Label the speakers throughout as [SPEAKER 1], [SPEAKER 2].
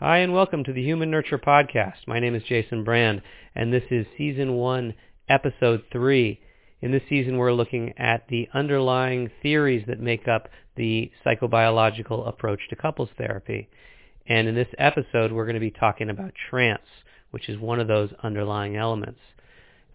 [SPEAKER 1] Hi, and welcome to the Human Nurture Podcast. My name is Jason Brand, and this is Season 1, Episode 3. In this season, we're looking at the underlying theories that make up the psychobiological approach to couples therapy. And in this episode, we're going to be talking about trance, which is one of those underlying elements.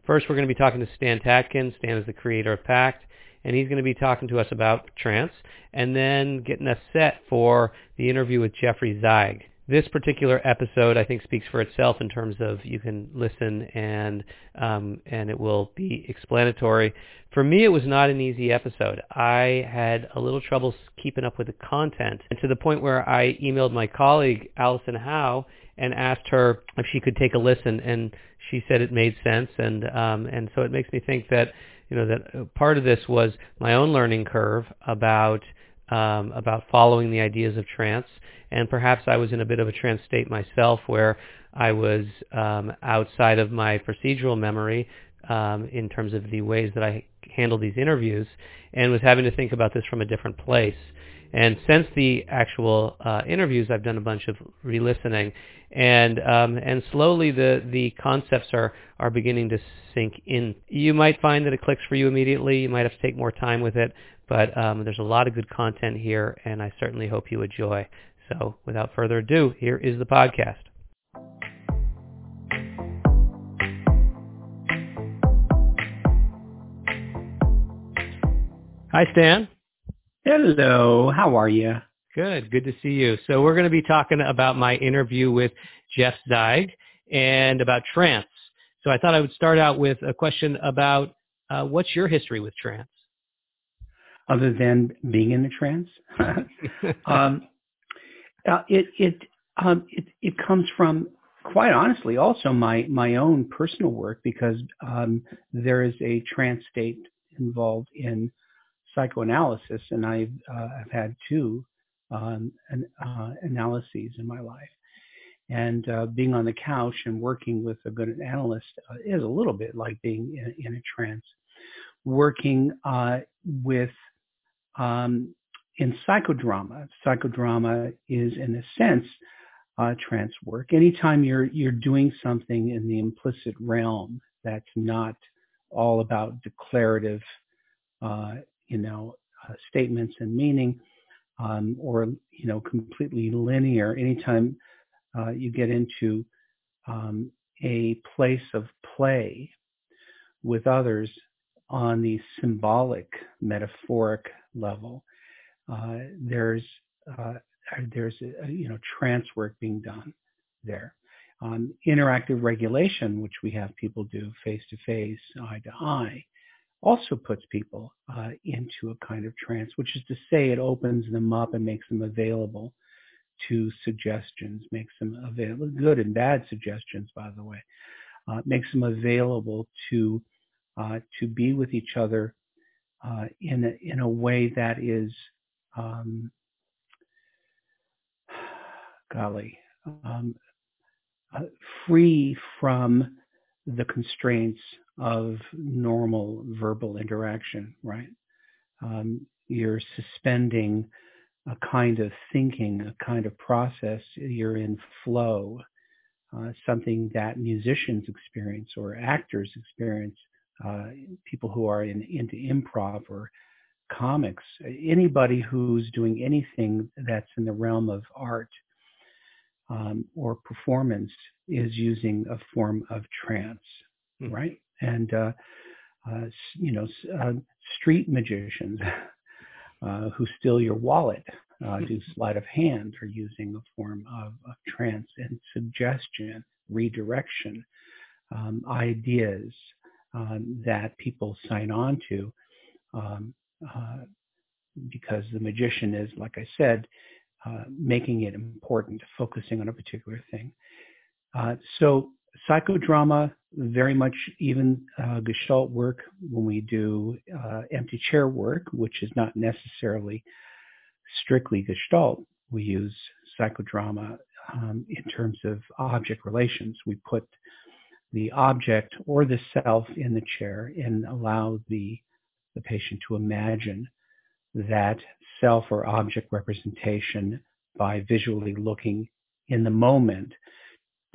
[SPEAKER 1] First, we're going to be talking to Stan Tatkin. Stan is the creator of PACT, and he's going to be talking to us about trance and then getting us set for the interview with Jeffrey Zeig this particular episode, I think, speaks for itself in terms of you can listen and um, and it will be explanatory. For me, it was not an easy episode. I had a little trouble keeping up with the content, and to the point where I emailed my colleague Allison Howe and asked her if she could take a listen, and she said it made sense, and um, and so it makes me think that you know that part of this was my own learning curve about um, about following the ideas of trance and perhaps I was in a bit of a trance state myself where I was um, outside of my procedural memory um, in terms of the ways that I handled these interviews and was having to think about this from a different place. And since the actual uh, interviews, I've done a bunch of re-listening, and um, and slowly the the concepts are are beginning to sink in. You might find that it clicks for you immediately. You might have to take more time with it, but um, there's a lot of good content here, and I certainly hope you enjoy. So without further ado, here is the podcast. Hi, Stan.
[SPEAKER 2] Hello. How are you?
[SPEAKER 1] Good. Good to see you. So we're going to be talking about my interview with Jeff Zeig and about trance. So I thought I would start out with a question about uh, what's your history with trance?
[SPEAKER 2] Other than being in the trance? um, uh, it it um, it it comes from quite honestly also my my own personal work because um, there is a trance state involved in psychoanalysis, and I've uh, I've had two um, an, uh, analyses in my life. And uh, being on the couch and working with a good analyst uh, is a little bit like being in, in a trance. Working uh, with um, in psychodrama, psychodrama is in a sense uh, trance work. Anytime you're you're doing something in the implicit realm that's not all about declarative, uh, you know, uh, statements and meaning, um, or you know, completely linear. Anytime uh, you get into um, a place of play with others on the symbolic, metaphoric level, uh, there's uh, there's a, you know trance work being done there. Um, interactive regulation, which we have people do face to face, eye to eye, also puts people uh, into a kind of trance, which is to say it opens them up and makes them available to suggestions, makes them available, good and bad suggestions, by the way, uh, makes them available to uh, to be with each other uh, in a, in a way that is um, golly, um, uh, free from the constraints of normal verbal interaction, right? Um, you're suspending a kind of thinking, a kind of process. You're in flow, uh, something that musicians experience or actors experience, uh, people who are in, into improv or comics, anybody who's doing anything that's in the realm of art um, or performance is using a form of trance, mm. right? And uh, uh, you know, uh, street magicians uh, who steal your wallet, uh, do sleight of hand, are using a form of, of trance and suggestion, redirection, um, ideas um, that people sign on to. Um, uh, because the magician is, like I said, uh, making it important, focusing on a particular thing. Uh, so psychodrama, very much even uh, Gestalt work when we do uh, empty chair work, which is not necessarily strictly Gestalt. We use psychodrama um, in terms of object relations. We put the object or the self in the chair and allow the the patient to imagine that self or object representation by visually looking in the moment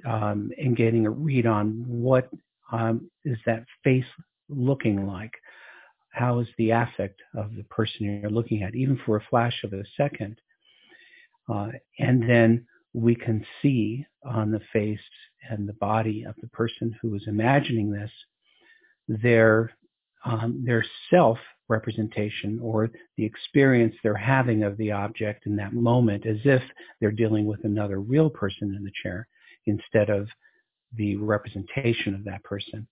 [SPEAKER 2] um, and getting a read on what um, is that face looking like? How is the affect of the person you're looking at, even for a flash of a second? Uh, and then we can see on the face and the body of the person who is imagining this their um, their self representation or the experience they're having of the object in that moment as if they're dealing with another real person in the chair instead of the representation of that person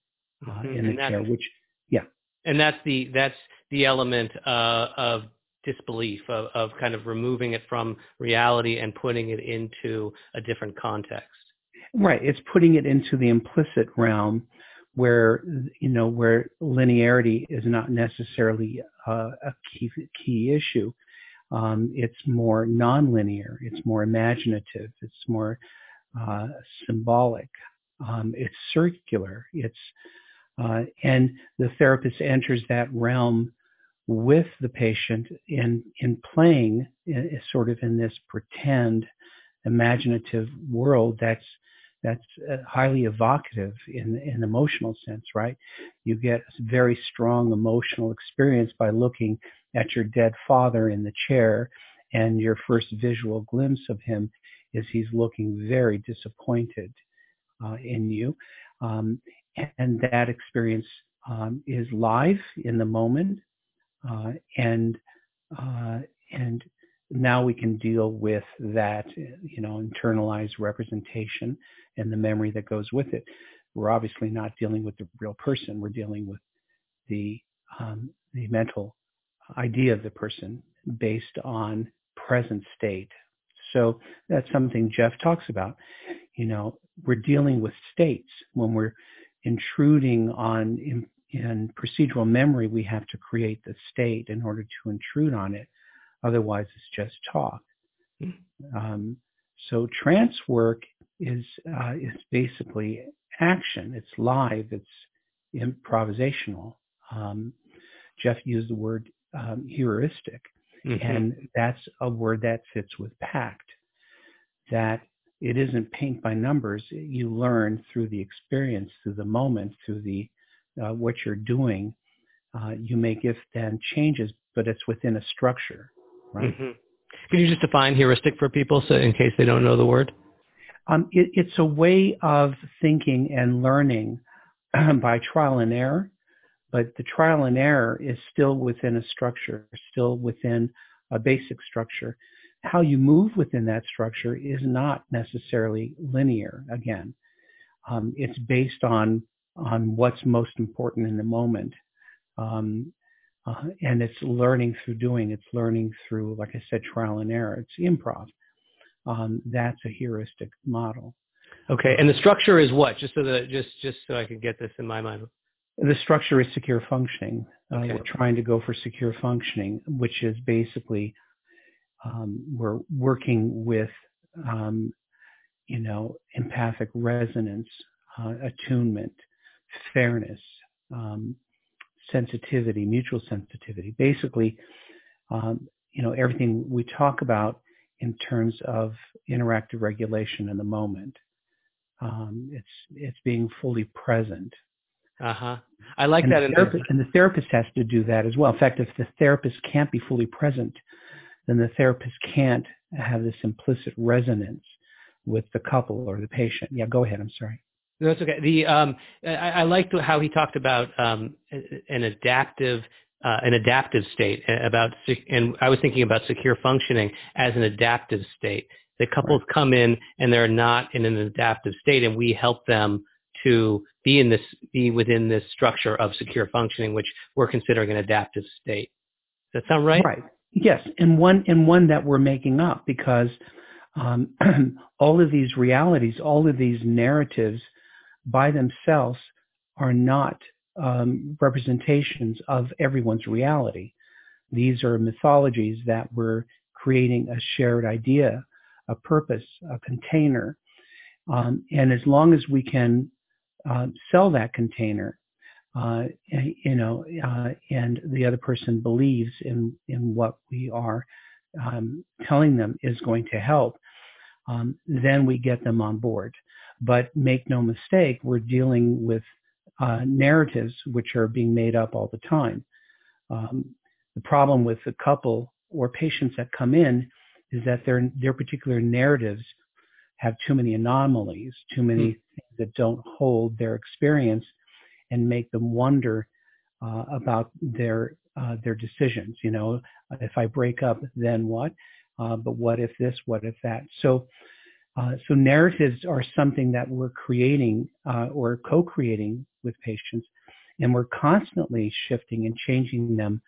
[SPEAKER 2] uh, mm-hmm. in the chair which yeah.
[SPEAKER 1] And that's the that's the element uh, of disbelief of, of kind of removing it from reality and putting it into a different context.
[SPEAKER 2] Right. It's putting it into the implicit realm where you know where linearity is not necessarily uh, a key key issue. Um, it's more nonlinear. It's more imaginative. It's more uh, symbolic. Um, it's circular. It's uh, and the therapist enters that realm with the patient in in playing in, sort of in this pretend imaginative world that's that's uh, highly evocative in an emotional sense, right? You get a very strong emotional experience by looking at your dead father in the chair, and your first visual glimpse of him is he's looking very disappointed uh, in you. Um, and that experience um, is live in the moment, uh, and uh, and now we can deal with that, you know, internalized representation and the memory that goes with it. We're obviously not dealing with the real person. We're dealing with the um, the mental idea of the person based on present state. So that's something Jeff talks about. You know, we're dealing with states when we're intruding on in, in procedural memory. We have to create the state in order to intrude on it Otherwise, it's just talk. Mm-hmm. Um, so trance work is uh, is basically action. It's live. It's improvisational. Um, Jeff used the word um, heuristic, mm-hmm. and that's a word that fits with PACT. That it isn't paint by numbers. You learn through the experience, through the moment, through the uh, what you're doing. Uh, you make if then changes, but it's within a structure right? Mm-hmm.
[SPEAKER 1] Can you just define heuristic for people, so in case they don't know the word?
[SPEAKER 2] Um, it, it's a way of thinking and learning by trial and error, but the trial and error is still within a structure, still within a basic structure. How you move within that structure is not necessarily linear. Again, um, it's based on on what's most important in the moment. Um, uh, and it's learning through doing. It's learning through, like I said, trial and error. It's improv. Um, that's a heuristic model.
[SPEAKER 1] Okay, and the structure is what? Just so that just just so I can get this in my mind.
[SPEAKER 2] The structure is secure functioning. Uh. We're trying to go for secure functioning, which is basically um, we're working with um, you know empathic resonance, uh, attunement, fairness, um, sensitivity, mutual sensitivity. Basically, um, you know, everything we talk about in terms of interactive regulation in the moment. Um, it's it's being fully present.
[SPEAKER 1] Uh huh. I like
[SPEAKER 2] and
[SPEAKER 1] that.
[SPEAKER 2] The therapist, and the therapist has to do that as well. In fact, if the therapist can't be fully present, then the therapist can't have this implicit resonance with the couple or the patient. Yeah, go ahead. I'm sorry.
[SPEAKER 1] That's okay. The um, I, I liked how he talked about um, an adaptive uh, an adaptive state uh, about and I was thinking about secure functioning as an adaptive state. The couples right. come in and they're not in an adaptive state, and we help them to be in this be within this structure of secure functioning, which we're considering an adaptive state. Does that sound right?
[SPEAKER 2] Right. Yes, and one and one that we're making up because um, all of these realities, all of these narratives by themselves are not um, representations of everyone's reality. These are mythologies that we're creating a shared idea, a purpose, a container. Um, and as long as we can uh, sell that container, uh, you know, uh, and the other person believes in in what we are um, telling them is going to help, um, then we get them on board. But make no mistake, we're dealing with uh, narratives which are being made up all the time. Um, the problem with the couple or patients that come in is that their their particular narratives have too many anomalies, too many mm things that don't hold their experience and make them wonder uh, about their uh, their decisions. You know, if I break up, then what? Uh, but what if this? What if that? So, uh, so narratives are something that we're creating uh, or co-creating with patients, and we're constantly shifting and changing them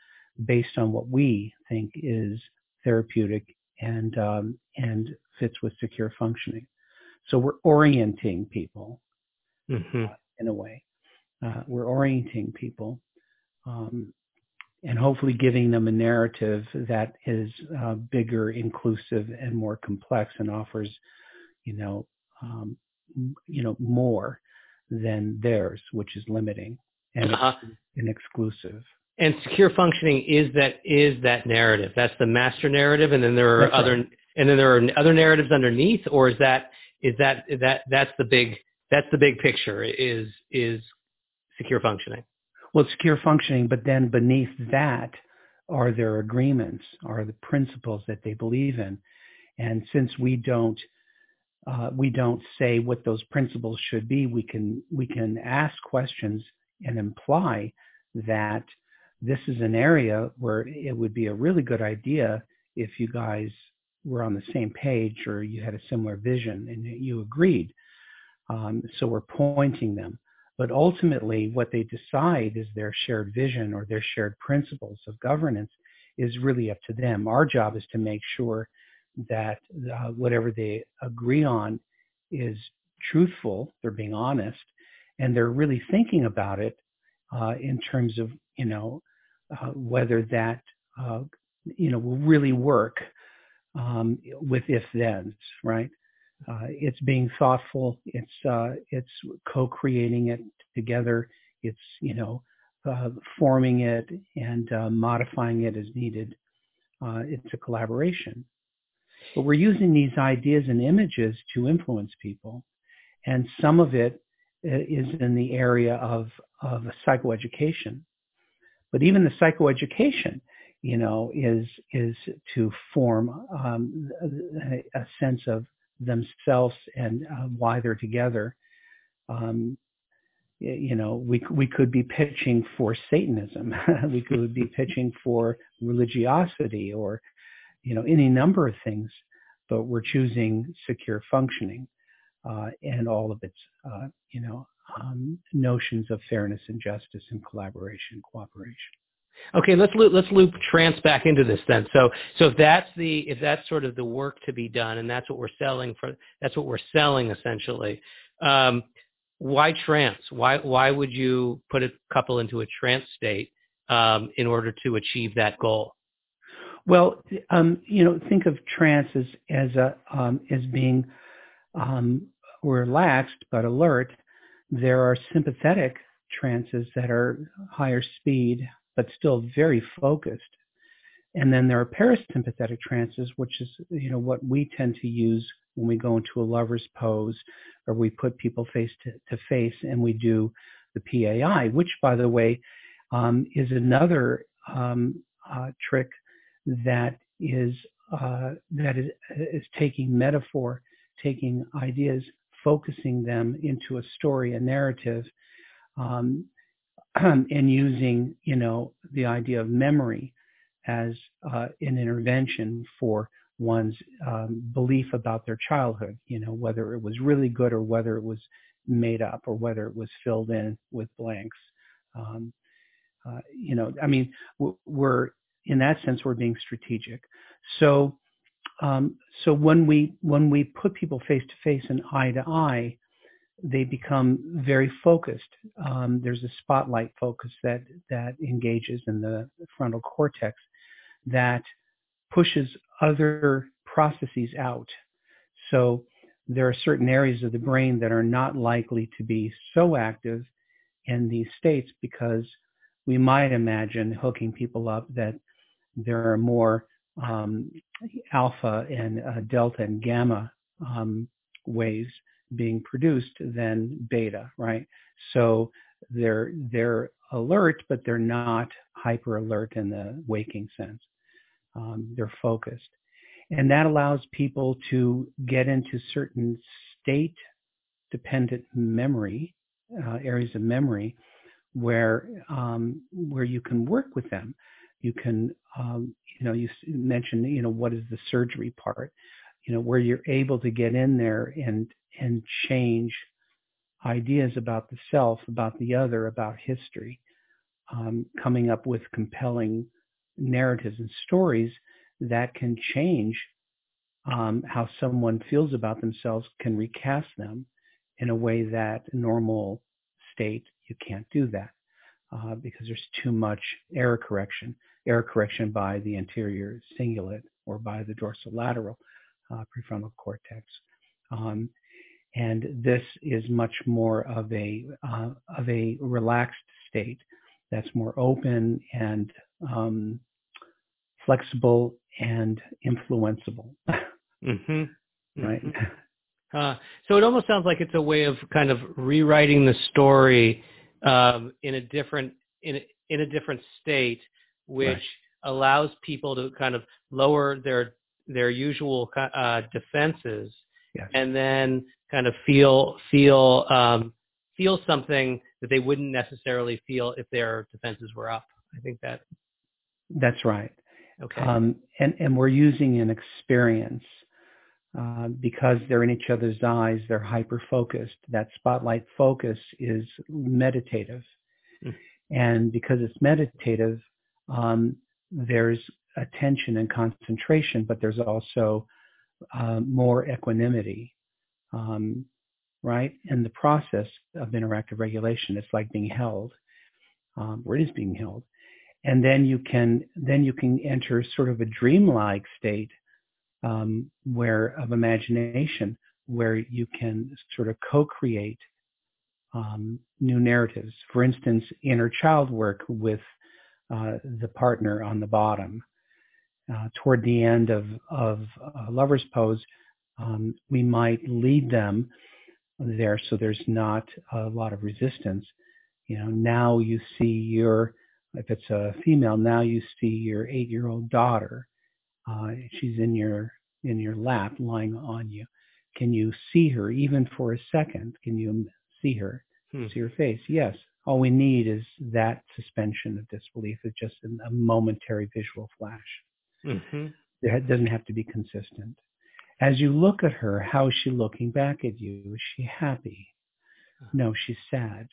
[SPEAKER 2] based on what we think is therapeutic and um, and fits with secure functioning. So we're orienting people mm-hmm. uh, in a way. Uh, we're orienting people um, and hopefully giving them a narrative that is uh, bigger, inclusive, and more complex, and offers, you know, um, you know, more than theirs, which is limiting and, uh-huh. and exclusive.
[SPEAKER 1] And secure functioning is that is that narrative. That's the master narrative, and then there are that's other right. and then there are other narratives underneath, or is that is that that that's the big that's the big picture is is secure functioning.
[SPEAKER 2] Well, secure functioning, but then beneath that are their agreements, are the principles that they believe in, and since we don't uh, we don't say what those principles should be, we can we can ask questions and imply that this is an area where it would be a really good idea if you guys were on the same page or you had a similar vision and you agreed. Um, so we're pointing them. But ultimately, what they decide is their shared vision or their shared principles of governance is really up to them. Our job is to make sure that uh, whatever they agree on is truthful, they're being honest, and they're really thinking about it uh, in terms of, you know, uh, whether that uh, you know will really work um, with if thens, right? Uh, it's being thoughtful. It's uh, it's co-creating it together. It's you know uh, forming it and uh, modifying it as needed. it's a collaboration. But we're using these ideas and images to influence people, and some of it is in the area of of psychoeducation. But even the psychoeducation, you know, is is to form um, a, a, sense of themselves and uh, why they're together. Um, you know, we we could be pitching for Satanism. we could be pitching for religiosity, or you know, any number of things. But we're choosing secure functioning uh, and all of its, uh, you know, um, notions of fairness and justice and collaboration, cooperation.
[SPEAKER 1] Okay, let's loop, let's loop trance back into this then. So so if that's the if that's sort of the work to be done, and that's what we're selling for, that's what we're selling essentially. Um, why trance? Why why would you put a couple into a trance state um, in order to achieve that goal?
[SPEAKER 2] Well, um, you know, think of trance as as a um, as being um, relaxed but alert. There are sympathetic trances that are higher speed, but still very focused. And then there are parasympathetic trances, which is you know what we tend to use when we go into a lover's pose, or we put people face to, to face and we do the PAI, which by the way um, is another um, uh, trick that is uh, that is, is taking metaphor, taking ideas, focusing them into a story, a narrative, um, and using, you know, the idea of memory as uh, an intervention for one's um, belief about their childhood, you know, whether it was really good or whether it was made up or whether it was filled in with blanks. Um, uh, you know, I mean, we're in that sense we're being strategic. So, um, so when we when we put people face to face and eye to eye, they become very focused. Um, there's a spotlight focus that that engages in the frontal cortex that pushes other processes out. So there are certain areas of the brain that are not likely to be so active in these states because we might imagine hooking people up that there are more um, alpha and uh, delta and gamma um, waves being produced than beta, right? So they're they're alert, but they're not hyper alert in the waking sense. Um, they're focused, and that allows people to get into certain state dependent memory uh, areas of memory where um, where you can work with them. You can, um, you know, you mentioned, you know, what is the surgery part? You know, where you're able to get in there and and change ideas about the self, about the other, about history, um, coming up with compelling narratives and stories that can change um, how someone feels about themselves, can recast them in a way that normal state you can't do that uh, because there's too much error correction, error correction by the anterior cingulate or by the dorsolateral uh, prefrontal cortex. Um, and this is much more of a uh, of a relaxed state that's more open and um, flexible and influenceable.
[SPEAKER 1] mm-hmm.
[SPEAKER 2] Right.
[SPEAKER 1] Mm-hmm. Uh, so it almost sounds like it's a way of kind of rewriting the story um, in a different in a, in a different state, which right. allows people to kind of lower their their usual uh, defenses,
[SPEAKER 2] yes.
[SPEAKER 1] and then kind of feel feel um, feel something that they wouldn't necessarily feel if their defenses were up. I think that
[SPEAKER 2] that's right.
[SPEAKER 1] Okay.
[SPEAKER 2] Um, and and we're using an experience uh, because they're in each other's eyes, they're hyper focused. That spotlight focus is meditative. Mm. And because it's meditative, um, there's attention and concentration, but there's also uh, more equanimity, um, right? In the process of interactive regulation, it's like being held, um, or it is being held. And then you can then you can enter sort of a dreamlike state um, where of imagination where you can sort of co-create um, new narratives. For instance, inner child work with uh, the partner on the bottom. Uh, toward the end of, of uh, lover's pose, um, we might lead them there so there's not a lot of resistance. You know, now you see your, if it's a female, now you see your eight-year-old daughter uh, she's in your in your lap, lying on you. Can you see her even for a second? Can you see her? Hmm. See her face? Yes. All we need is that suspension of disbelief. It's just a momentary visual flash. Mm-hmm. It doesn't have to be consistent. As you look at her, how is she looking back at you? Is she happy? No, she's sad.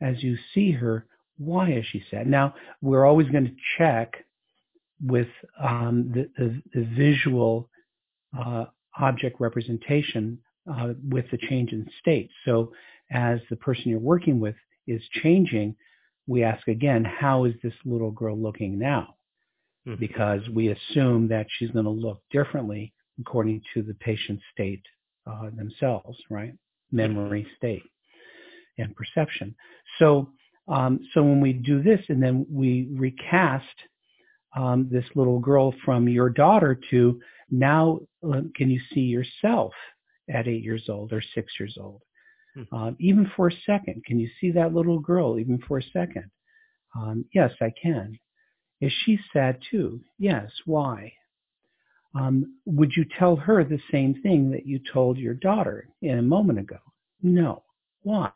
[SPEAKER 2] As you see her, why is she sad? Now, we're always going to check with um, the, the, the, visual uh, object representation uh, with the change in state. So as the person you're working with is changing, we ask again, how is this little girl looking now? Mm-hmm. Because we assume that she's going to look differently according to the patient's state uh, themselves, right? Memory mm-hmm. state and perception. So, um, so when we do this and then we recast um, this little girl from your daughter to now uh, can you see yourself at eight years old or six years old? Hmm. Um, even for a second, can you see that little girl even for a second? Um, yes, I can. Is she sad too? Yes. Why? Um, would you tell her the same thing that you told your daughter in a moment ago? No. Why?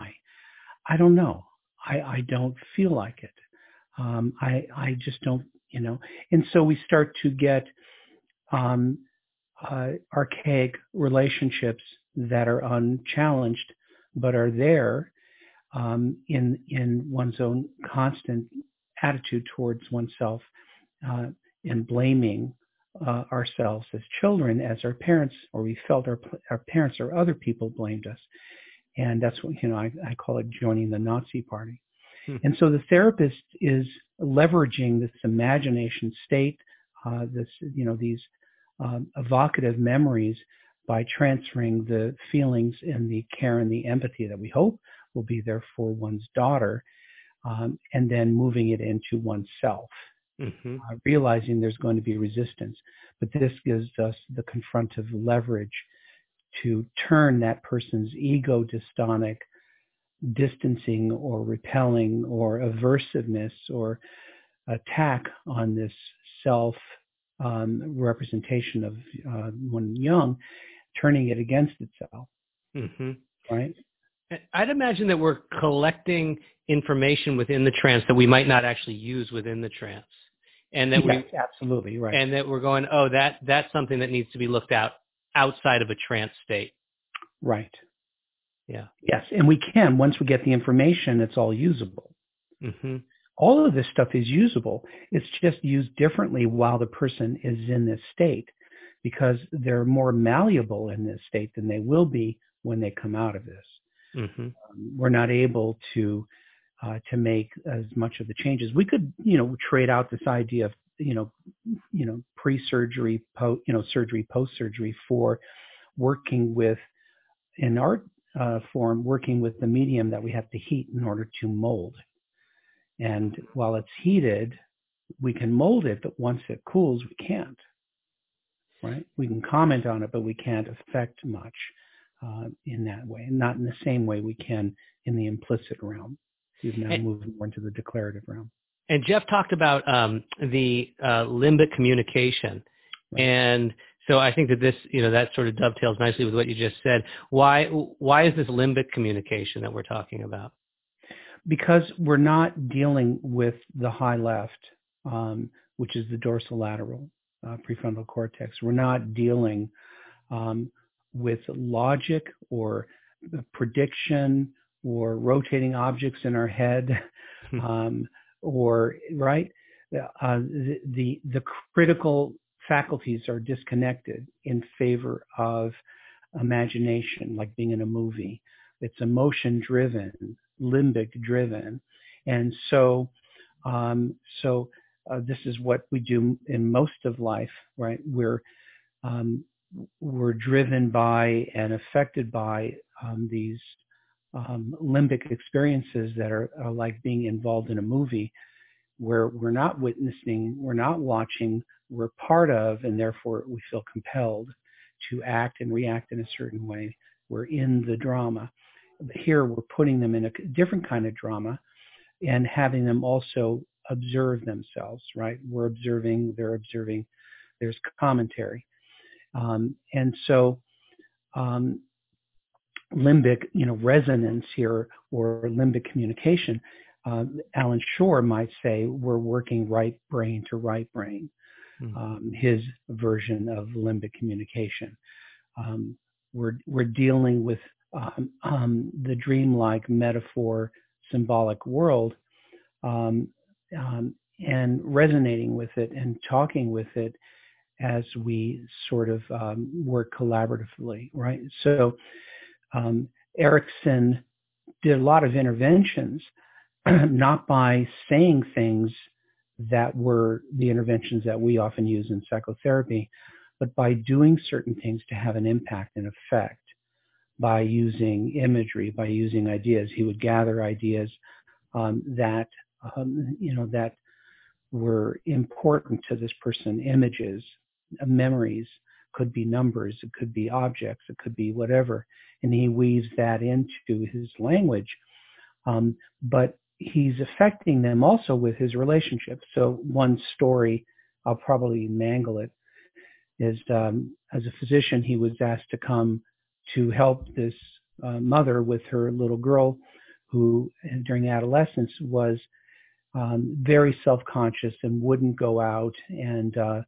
[SPEAKER 2] I don't know. I, I don't feel like it. Um, I, I just don't you know. And so we start to get um, uh, archaic relationships that are unchallenged, but are there um, in in one's own constant attitude towards oneself uh, and blaming uh, ourselves as children as our parents or we felt our our parents or other people blamed us and that's what you know I, I call it joining the Nazi party Hmm. And so the therapist is leveraging this imagination state, uh, this you know these um, evocative memories by transferring the feelings and the care and the empathy that we hope will be there for one's daughter, um, and then moving it into oneself. Mm-hmm. Uh, realizing there's going to be resistance, but this gives us the confrontive leverage to turn that person's ego dystonic distancing or repelling or aversiveness or attack on this self um, representation of uh, when young, turning it against itself. Mm-hmm. Right.
[SPEAKER 1] I'd imagine that we're collecting information within the trance that we might not actually use within the trance, and that
[SPEAKER 2] yes, we absolutely right,
[SPEAKER 1] and that we're going, oh, that that's something that needs to be looked at outside of a trance state.
[SPEAKER 2] Right.
[SPEAKER 1] Yeah.
[SPEAKER 2] Yes, and we can once we get the information, it's all usable. Mm-hmm. All of this stuff is usable. It's just used differently while the person is in this state because they're more malleable in this state than they will be when they come out of this. Mm-hmm. Um, we're not able to uh, to make as much of the changes. We could, you know, trade out this idea of, you know, you know, pre-surgery, po- you know, surgery, post-surgery for working with, an art uh, form, working with the medium that we have to heat in order to mold. And while it's heated, we can mold it, but once it cools, we can't. Right? We can comment on it, but we can't affect much uh, in that way, not in the same way we can in the implicit realm. We've now and, moved more into the declarative realm.
[SPEAKER 1] And Jeff talked about um, the uh, limbic communication, right. and so I think that this, you know, that sort of dovetails nicely with what you just said. Why why is this limbic communication that we're talking about?
[SPEAKER 2] Because we're not dealing with the high left, um, which is the dorsolateral uh, prefrontal cortex. We're not dealing um, with logic or prediction or rotating objects in our head, um, or right. Uh, the, the the critical faculties are disconnected in favor of imagination, like being in a movie. It's emotion driven, limbic driven, and so um, so uh, this is what we do in most of life, right? We're um, we're driven by and affected by um, these um, limbic experiences that are, are, like being involved in a movie where we're not witnessing, we're not watching, we're part of, and therefore we feel compelled to act and react in a certain way. We're in the drama. Here we're putting them in a different kind of drama and having them also observe themselves, right? We're observing, they're observing, there's commentary. Um, and so um, limbic, you know, resonance here or limbic communication, uh, Allan Schore might say we're working right brain to right brain, mm-hmm. um, his version of limbic communication. Um, we're, we're dealing with um, um the dreamlike metaphor symbolic world um, um, and resonating with it and talking with it as we sort of um, work collaboratively, right? So um, Erickson did a lot of interventions, not by saying things that were the interventions that we often use in psychotherapy, but by doing certain things to have an impact and effect, by using imagery, by using ideas. He would gather ideas um, that um, you know that were important to this person, images, memories, could be numbers, it could be objects, it could be whatever, and he weaves that into his language. Um, but he's affecting them also with his relationship. So one story, I'll probably mangle it, is um, as a physician, he was asked to come to help this uh, mother with her little girl who during adolescence was um, very self-conscious and wouldn't go out and uh,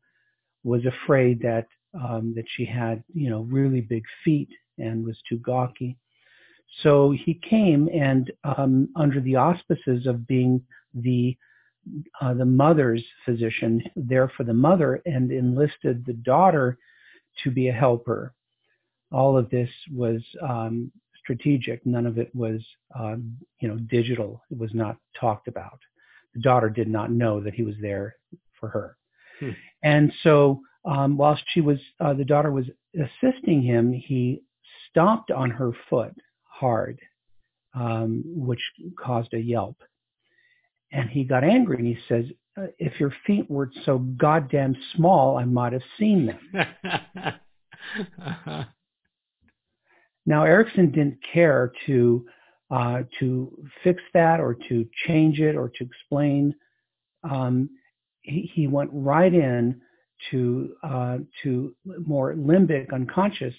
[SPEAKER 2] was afraid that um, that she had you know really big feet and was too gawky. So he came and um, under the auspices of being the uh, the mother's physician there for the mother and enlisted the daughter to be a helper. All of this was um, strategic. None of it was, um, you know, digital. It was not talked about the daughter did not know that he was there for her. Hmm. And so um, whilst she was, uh, the daughter was assisting him, he stomped on her foot hard, um, which caused a yelp. And he got angry and he says, uh, if your feet were so goddamn small, I might have seen them. uh-huh. Now Erickson didn't care to uh, to fix that or to change it or to explain. Um, he, he, went right in to uh, to more limbic unconscious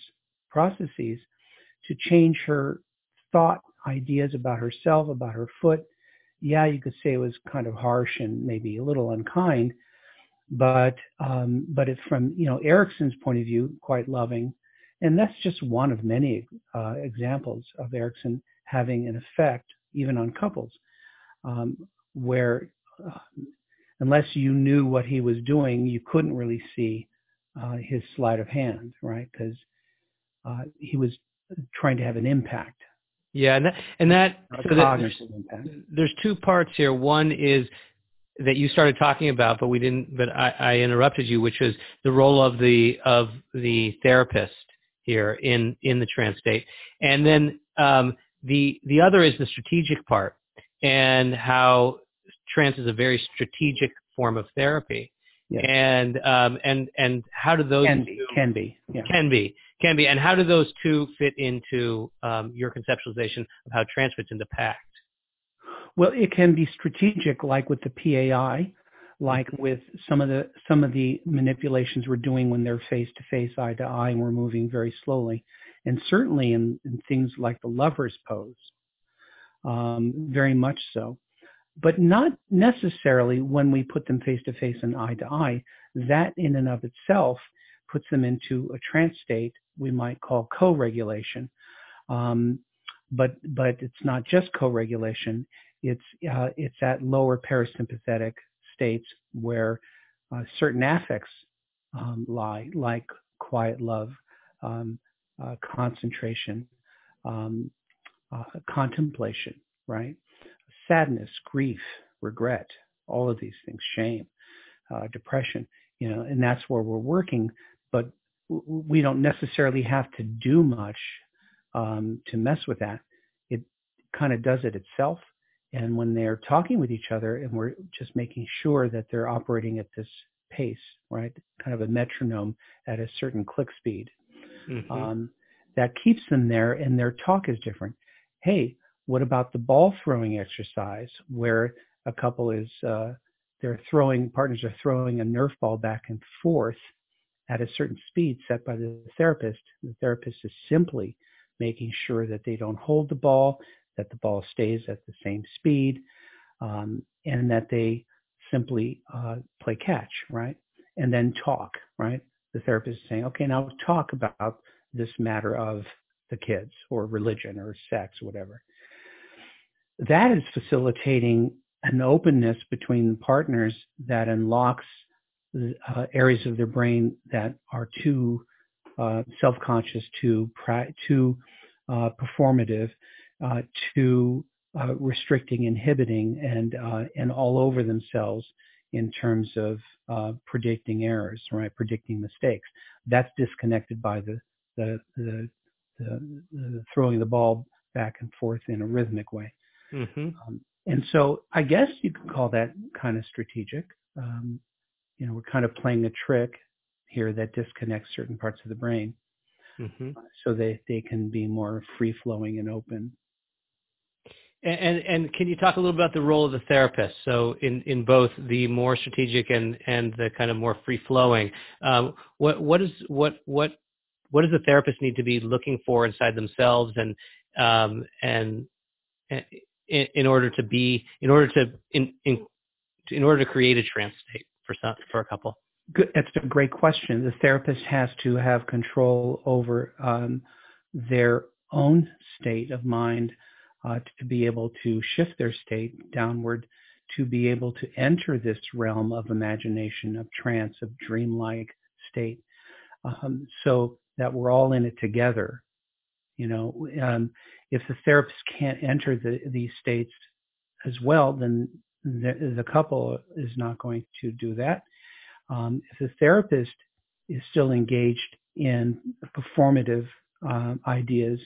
[SPEAKER 2] processes to change her thought ideas about herself, about her foot. Yeah, you could say it was kind of harsh and maybe a little unkind, but um, but it's from you know Erickson's point of view, quite loving, and that's just one of many uh, examples of Erickson having an effect even on couples, um, where uh, unless you knew what he was doing, you couldn't really see uh, his sleight of hand, right? Because uh, he was trying to have an impact.
[SPEAKER 1] Yeah, and that, and that,
[SPEAKER 2] so there's,
[SPEAKER 1] there's, two parts here. One is that you started talking about, but we didn't. But I, I interrupted you, which is the role of the of the therapist here in in the trance state, and then um, the the other is the strategic part and how trance is a very strategic form of therapy.
[SPEAKER 2] Yes.
[SPEAKER 1] And um, and and how do those
[SPEAKER 2] can be two, can be
[SPEAKER 1] yeah. can be can be and how do those two fit into um, your conceptualization of how trance fits into PACT?
[SPEAKER 2] Well, it can be strategic, like with the PAI, like mm-hmm. with some of the some of the manipulations we're doing when they're face to face, eye to eye, and we're moving very slowly, and certainly in, in things like the lover's pose, um, very much so but not necessarily when we put them face to face and eye to eye. That in and of itself puts them into a trance state we might call co-regulation. Um, but but it's not just co-regulation. It's uh, it's at lower parasympathetic states where uh, certain affects um, lie, like quiet love, um, uh, concentration, um, uh, contemplation, right? sadness, grief, regret, all of these things, shame, uh, depression, you know, and that's where we're working. But we don't necessarily have to do much um, to mess with that. It kind of does it itself. And when they're talking with each other and we're just making sure that they're operating at this pace, right? Kind of a metronome at a certain click speed. Mm-hmm. Um, that keeps them there and their talk is different. Hey, what about the ball throwing exercise where a couple is uh, they're throwing partners are throwing a Nerf ball back and forth at a certain speed set by the therapist. The therapist is simply making sure that they don't hold the ball, that the ball stays at the same speed, um, and that they simply uh, play catch, right? And then talk, right? The therapist is saying, okay, now talk about this matter of the kids or religion or sex, or whatever. That is facilitating an openness between partners that unlocks uh, areas of their brain that are too uh, self-conscious, too too uh, performative, uh, too uh, restricting, inhibiting, and uh, and all over themselves in terms of predicting errors, right? Predicting mistakes. That's disconnected by the the, the the, the throwing the ball back and forth in a rhythmic way.
[SPEAKER 1] Mm-hmm.
[SPEAKER 2] Um, and so I guess you could call that kind of strategic. Um, you know, we're kind of playing a trick here that disconnects certain parts of the brain mm-hmm. uh, so that they can be more free flowing and open.
[SPEAKER 1] And, and, and can you talk a little about the role of the therapist? So in, in both the more strategic and, and the kind of more free flowing, um, what what is what what what does the therapist need to be looking for inside themselves and um, and in, in order to be in order to in, in in order to create a trance state for some for a couple?
[SPEAKER 2] Good. That's a great question. The therapist has to have control over um, their own state of mind uh, to be able to shift their state downward, to be able to enter this realm of imagination, of trance, of dreamlike state, um, so that we're all in it together. You know, um, if the therapist can't enter the, these states as well, then the, the, couple is not going to do that. Um, if the therapist is still engaged in performative um, ideas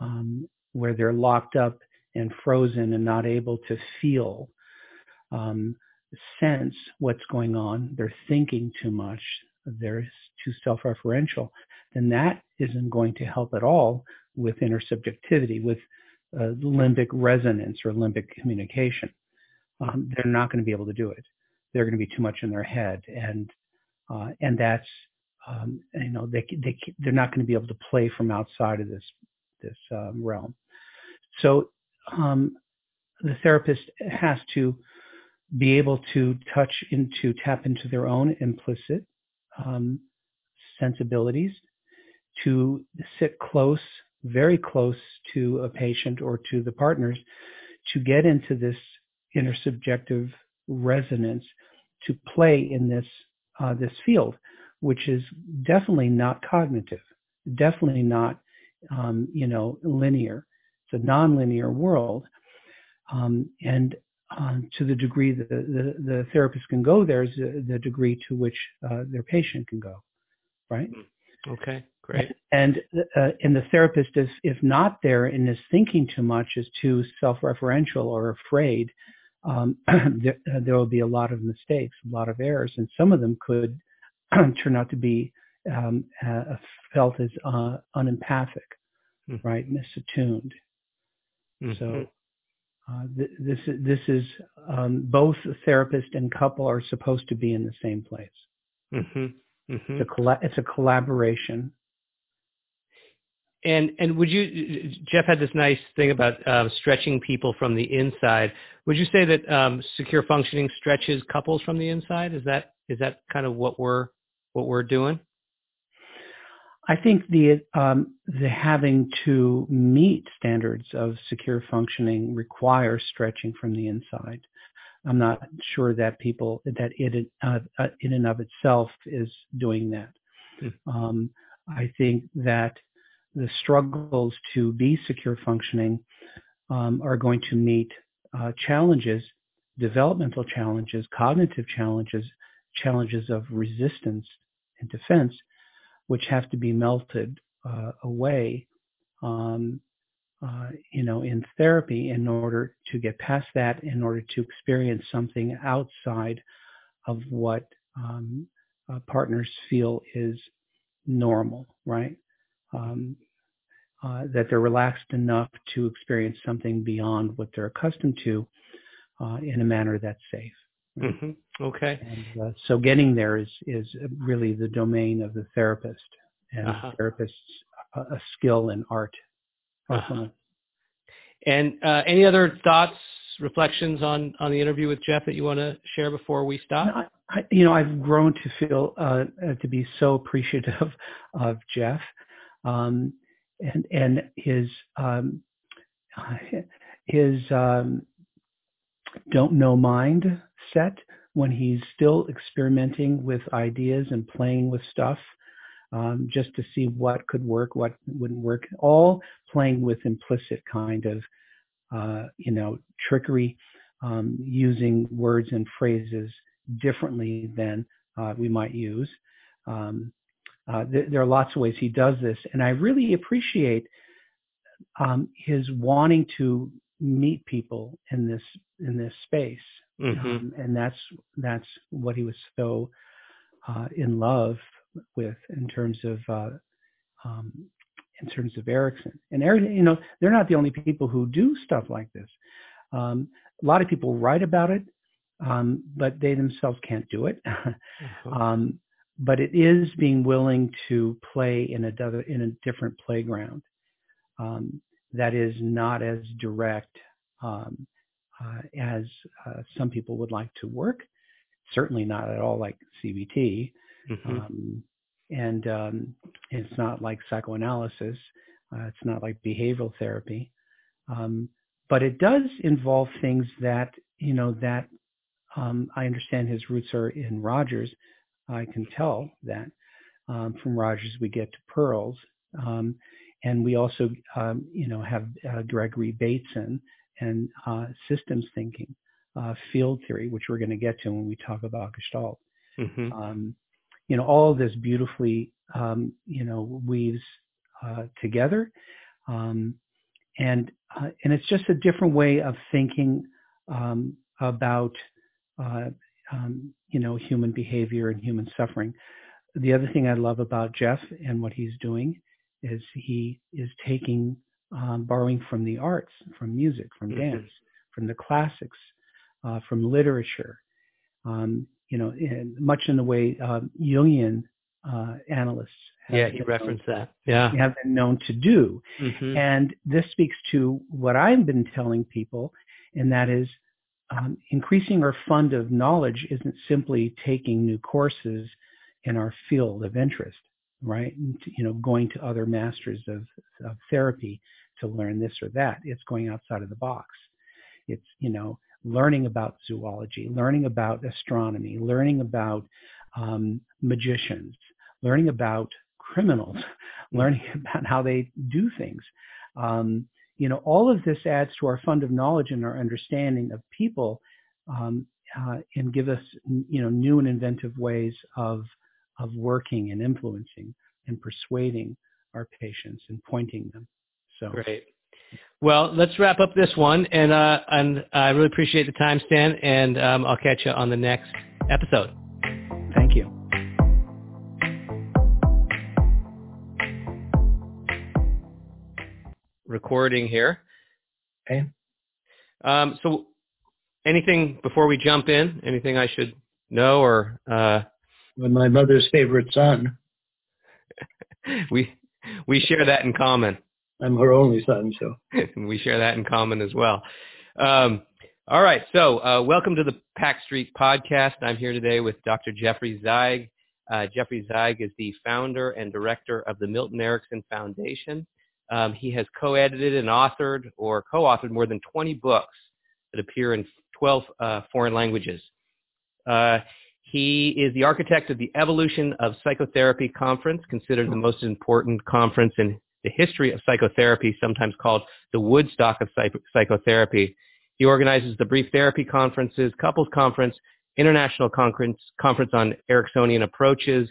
[SPEAKER 2] um, where they're locked up and frozen and not able to feel, um, sense what's going on, they're thinking too much, they're too self-referential, then that isn't going to help at all with intersubjectivity, with uh, limbic resonance or limbic communication. Um, they're not going to be able to do it. They're going to be too much in their head, and uh, and that's um, you know they they they're not going to be able to play from outside of this this um, realm. So um, the therapist has to be able to touch into tap into their own implicit um, sensibilities, to sit close, very close to a patient or to the partners, to get into this intersubjective resonance, to play in this uh, this field, which is definitely not cognitive, definitely not um, you know linear. A nonlinear world, um, and um, to the degree that the, the, the, therapist can go there is the, the degree to which uh, their patient can go, right?
[SPEAKER 1] Okay, great.
[SPEAKER 2] And uh, and the therapist is, if not there and is thinking too much, is too self-referential or afraid, um, there, uh, there, will be a lot of mistakes, a lot of errors, and some of them could turn out to be um, uh, felt as uh, unempathic, mm-hmm. right, misattuned. Mm-hmm. So uh, th- this this is um, both therapist and couple are supposed to be in the same place. Mm-hmm. Mm-hmm. It's, a colla- it's a collaboration.
[SPEAKER 1] And and would you Jeff had this nice thing about uh, stretching people from the inside. Would you say that um, secure functioning stretches couples from the inside? Is that is that kind of what we're what we're doing?
[SPEAKER 2] I think the um, the having to meet standards of secure functioning requires stretching from the inside. I'm not sure that people that it uh, uh, in and of itself is doing that. Hmm. Um, I think that the struggles to be secure functioning um, are going to meet uh, challenges, developmental challenges, cognitive challenges, challenges of resistance and defense which have to be melted uh, away, um, uh, you know, in therapy in order to get past that, in order to experience something outside of what um, uh, partners feel is normal, right? Um, uh, that they're relaxed enough to experience something beyond what they're accustomed to uh, in a manner that's safe.
[SPEAKER 1] Mm-hmm. Okay.
[SPEAKER 2] And, uh, so getting there is is really the domain of the therapist, and uh-huh. the therapist's a, a, skill and art. Uh-huh.
[SPEAKER 1] And uh, any other thoughts, reflections on on the interview with Jeff that you want to share before we stop?
[SPEAKER 2] No, I, you know, I've grown to feel uh, uh, to be so appreciative of Jeff, um, and and his um, his um, don't know mind set when he's still experimenting with ideas and playing with stuff um, just to see what could work, what wouldn't work, all playing with implicit kind of, uh, you know, trickery, um, using words and phrases differently than uh, we might use. Um, uh, th- there are lots of ways he does this, and I really appreciate um, his wanting to meet people in this in this space mm-hmm. um, and that's that's what he was so uh, in love with in terms of uh, um, in terms of Erickson. And Erickson, you know, they're not the only people who do stuff like this. Um, a lot of people write about it, um, but they themselves can't do it. um, but it is being willing to play in a in a different playground um, that is not as direct um, as uh, some people would like to work. Certainly not at all like CBT. Mm-hmm. Um, and um, it's not like psychoanalysis. Uh, it's not like behavioral therapy. Um, but it does involve things that, you know, that um, I understand his roots are in Rogers. I can tell that um, from Rogers we get to Perls. Um, and we also, um, you know, have uh, Gregory Bateson and uh, systems thinking, uh, field theory, which we're going to get to when we talk about Gestalt. Mm-hmm. Um, you know, all of this beautifully, um, you know, weaves uh, together, um, and uh, and it's just a different way of thinking um, about, uh, um, you know, human behavior and human suffering. The other thing I love about Jeff and what he's doing is he is taking um, borrowing from the arts, from music, from mm-hmm. dance, from the classics, uh, from literature. Um, you know, in, much in the way um, Jungian uh, analysts.
[SPEAKER 1] yeah, he referenced known, that. Yeah,
[SPEAKER 2] have been known to do, mm-hmm. and this speaks to what I've been telling people, and that is um, increasing our fund of knowledge isn't simply taking new courses in our field of interest, right? You know, going to other masters of, of therapy to learn this or that. It's going outside of the box. It's, you know, learning about zoology, learning about astronomy, learning about um, magicians, learning about criminals, learning about how they do things. Um, you know, all of this adds to our fund of knowledge and our understanding of people um, uh, and give us, you know, new and inventive ways of of working and influencing and persuading our patients and pointing them. So
[SPEAKER 1] great. Well, let's wrap up this one, and uh, and I really appreciate the time, Stan, and um, I'll catch you on the next episode.
[SPEAKER 2] Thank you.
[SPEAKER 1] Recording here.
[SPEAKER 2] Okay.
[SPEAKER 1] Um, so, anything before we jump in? Anything I should know or? Uh...
[SPEAKER 3] my mother's favorite son.
[SPEAKER 1] we we share that in common.
[SPEAKER 3] I'm her only son, so
[SPEAKER 1] we share that in common as well. Um, all right, so uh, welcome to the PACT Street podcast. I'm here today with Dr. Jeffrey Zeig. Uh, Jeffrey Zeig is the founder and director of the Milton Erickson Foundation. Um, he has co-edited and authored or co-authored more than 20 books that appear in 12 uh, foreign languages. Uh, he is the architect of the Evolution of Psychotherapy Conference, considered the most important conference in the history of psychotherapy, sometimes called the Woodstock of psychotherapy. He organizes the Brief Therapy Conferences, Couples Conference, International Conference, Conference on Ericksonian Approaches.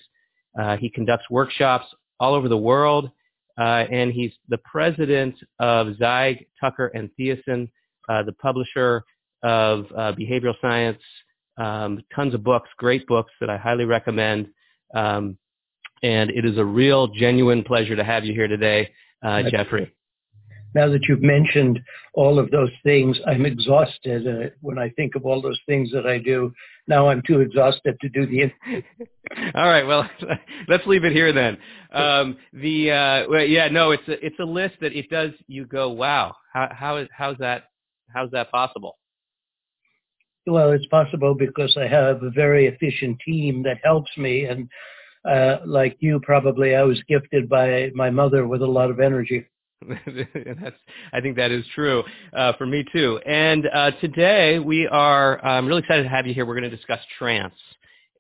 [SPEAKER 1] Uh, he conducts workshops all over the world, uh, and he's the president of Zeig, Tucker, and Theisen, uh, the publisher of uh, behavioral science, um, tons of books, great books that I highly recommend. Um, and it is a real, genuine pleasure to have you here today, uh, Jeffrey.
[SPEAKER 3] Now that you've mentioned all of those things, I'm exhausted uh, when I think of all those things that I do. Now I'm too exhausted to do the.
[SPEAKER 1] all right, well, let's leave it here then. Um, the uh, well, yeah, no, it's a, it's a list that it does. You go, wow, how how is how's that how's that possible?
[SPEAKER 3] Well, it's possible because I have a very efficient team that helps me and uh, like you probably, I was gifted by my mother with a lot of energy.
[SPEAKER 1] That's, I think that is true uh, for me too. And uh, today we are I'm really excited to have you here. We're going to discuss trance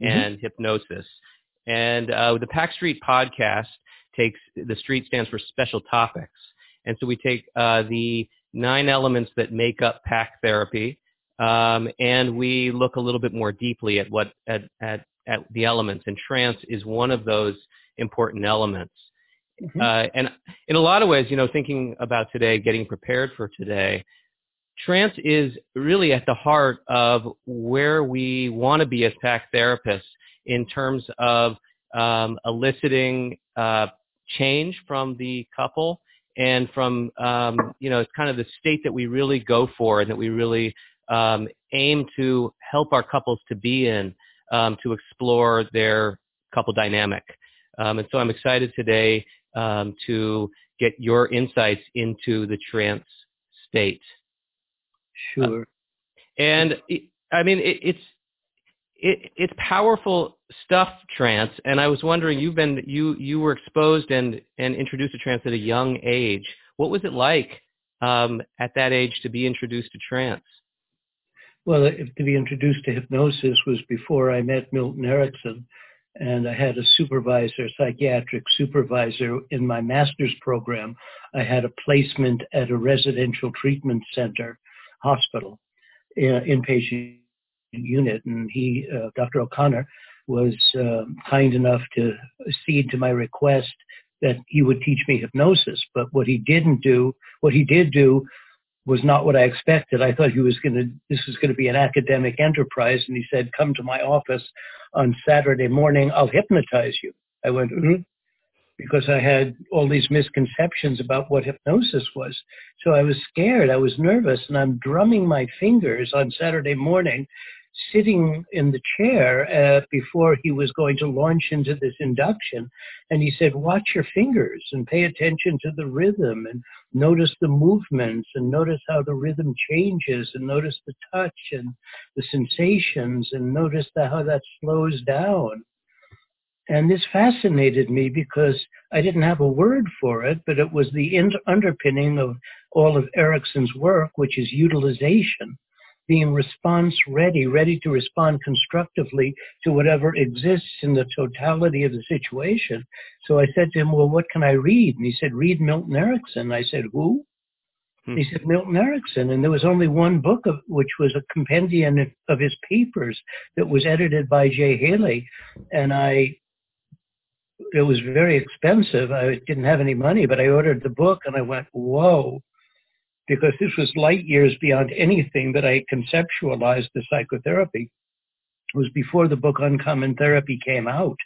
[SPEAKER 1] mm-hmm. and hypnosis. And uh, the PACT Street podcast takes the street stands for special topics, and so we take uh, the nine elements that make up PACT therapy, um, and we look a little bit more deeply at what at, at at the elements, and trance is one of those important elements. Mm-hmm. Uh, and in a lot of ways, you know, thinking about today, getting prepared for today, trance is really at the heart of where we want to be as PACT therapists in terms of um, eliciting uh, change from the couple and from um, you know it's kind of the state that we really go for and that we really um, aim to help our couples to be in um, to explore their couple dynamic. Um, and so I'm excited today um, to get your insights into the trance state.
[SPEAKER 3] Sure. Uh,
[SPEAKER 1] and it, I mean, it, it's it, it's powerful stuff, trance. And I was wondering, you've been you you were exposed and and introduced to trance at a young age. What was it like um, at that age to be introduced to trance?
[SPEAKER 3] Well, to be introduced to hypnosis was before I met Milton Erickson. And I had a supervisor, psychiatric supervisor in my master's program. I had a placement at a residential treatment center hospital, inpatient unit. And he, uh, Dr. O'Connor, was uh, kind enough to accede to my request that he would teach me hypnosis. But what he didn't do, what he did do was not what I expected. I thought he was going to, this was going to be an academic enterprise. And he said, come to my office on Saturday morning. I'll hypnotize you. I went, mm-hmm. because I had all these misconceptions about what hypnosis was. So I was scared, I was nervous, and I'm drumming my fingers on Saturday morning, sitting in the chair uh, before he was going to launch into this induction. And he said, Watch your fingers and pay attention to the rhythm and notice the movements and notice how the rhythm changes and notice the touch and the sensations and notice the, how that slows down. And this fascinated me because I didn't have a word for it, but it was the in- underpinning of all of Erickson's work, which is utilization, being response ready, ready to respond constructively to whatever exists in the totality of the situation. So I said to him, Well, what can I read? And he said, Read Milton Erickson. I said, Who? Hmm. He said Milton Erickson, and there was only one book of which was a compendium of his papers that was edited by Jay Haley, and I it was very expensive. I didn't have any money, but I ordered the book and I went, whoa, because this was light years beyond anything that I conceptualized the psychotherapy. It was before the book Uncommon Therapy came out.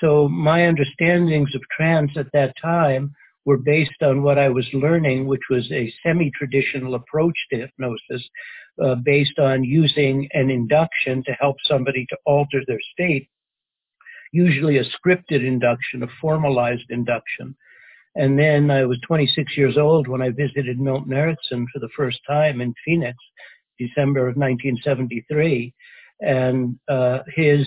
[SPEAKER 3] So my understandings of trance at that time were based on what I was learning, which was a semi-traditional approach to hypnosis, uh, based on using an induction to help somebody to alter their state usually a scripted induction, a formalized induction. And then I was 26 years old when I visited Milton Erickson for the first time in Phoenix, December of 1973. And uh, his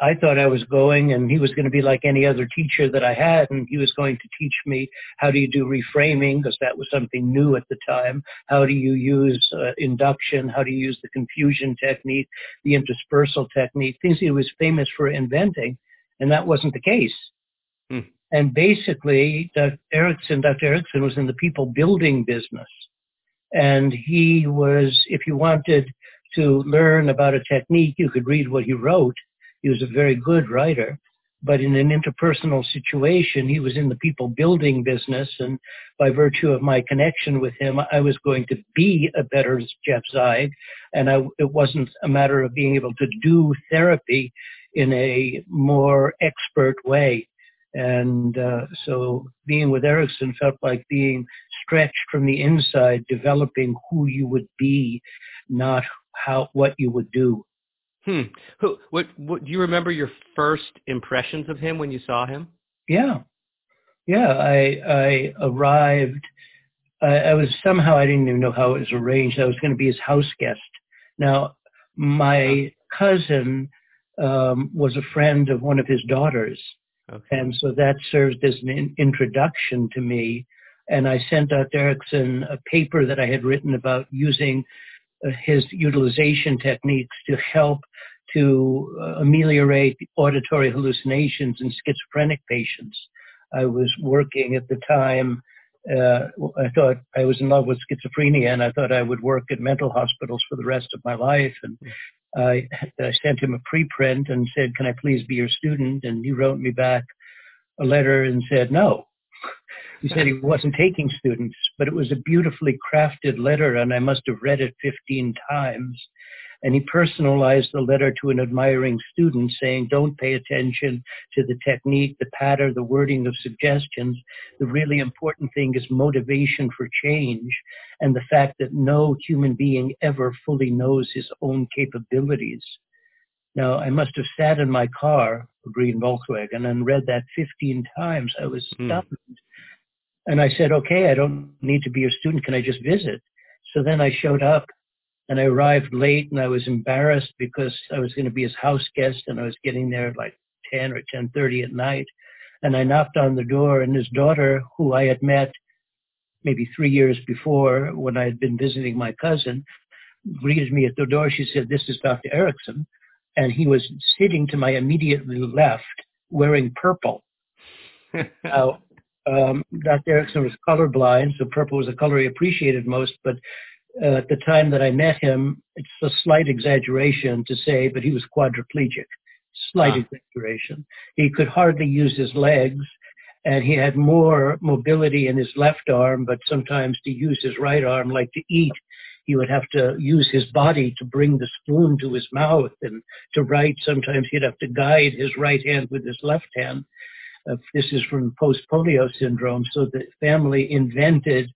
[SPEAKER 3] I thought I was going and he was going to be like any other teacher that I had and he was going to teach me how do you do reframing because that was something new at the time. How do you use uh, induction? How do you use the confusion technique, the interspersal technique, things he was famous for inventing. And that wasn't the case. Hmm. And basically, Dr. Erickson, Dr. Erickson was in the people building business. And he was, if you wanted to learn about a technique, you could read what he wrote he was a very good writer, but in an interpersonal situation, he was in the people building business. And by virtue of my connection with him, I was going to be a better Jeff Zeig. And I, it wasn't a matter of being able to do therapy in a more expert way. And uh, so being with Erickson felt like being stretched from the inside, developing who you would be, not how what you would do.
[SPEAKER 1] Hmm. Who? What, what? Do you remember your first impressions of him when you saw him?
[SPEAKER 3] Yeah, yeah. I I arrived. I, I was somehow I didn't even know how it was arranged. I was going to be his house guest. Now, my cousin um, was a friend of one of his daughters, okay. and so that served as an in- introduction to me. And I sent out Erickson a paper that I had written about using uh, his utilization techniques to help to uh, ameliorate auditory hallucinations in schizophrenic patients. I was working at the time. Uh, I thought I was in love with schizophrenia, and I thought I would work at mental hospitals for the rest of my life. And I, sent him a preprint and said, "Can I please be your student?" And he wrote me back a letter and said, "No." He said he wasn't taking students, but it was a beautifully crafted letter, and I must have read it 15 times. And he personalized the letter to an admiring student saying, don't pay attention to the technique, the pattern, the wording of suggestions. The really important thing is motivation for change and the fact that no human being ever fully knows his own capabilities. Now, I must have sat in my car, a green Volkswagen, and read that 15 times. I was hmm. stunned. Mm. And I said, okay, I don't need to be your student. Can I just visit? So then I showed up and I arrived late and I was embarrassed because I was going to be his house guest and I was getting there at like 10 or 10.30 at night. And I knocked on the door and his daughter, who I had met maybe three years before when I had been visiting my cousin, greeted me at the door. She said, this is Dr. Erickson. And he was sitting to my immediately left wearing purple. now, um, Dr. Erickson was colorblind, so purple was the color he appreciated most. But uh, at the time that I met him, it's a slight exaggeration to say, but he was quadriplegic. Slight ah. exaggeration. He could hardly use his legs, and he had more mobility in his left arm, but sometimes to use his right arm, like to eat, he would have to use his body to bring the spoon to his mouth, and to write, sometimes he'd have to guide his right hand with his left hand. Uh, this is from post-polio syndrome. So the family invented,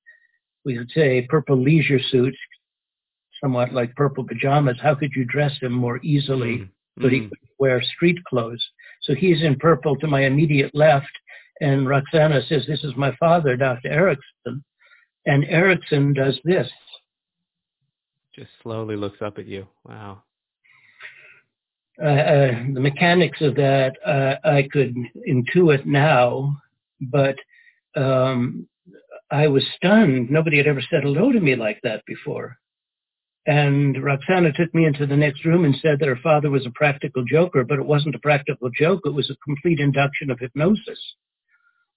[SPEAKER 3] we would say, purple leisure suits, somewhat like purple pajamas. How could you dress him more easily mm-hmm. so he mm-hmm. could wear street clothes? So he's in purple to my immediate left, and Roxanna says, "This is my father, Dr. Erickson," and Erickson does this.
[SPEAKER 1] Just slowly looks up at you. Wow.
[SPEAKER 3] Uh, uh, the mechanics of that uh, I could intuit now, but um, I was stunned. Nobody had ever said hello to me like that before. And Roxanna took me into the next room and said that her father was a practical joker, but it wasn't a practical joke. It was a complete induction of hypnosis.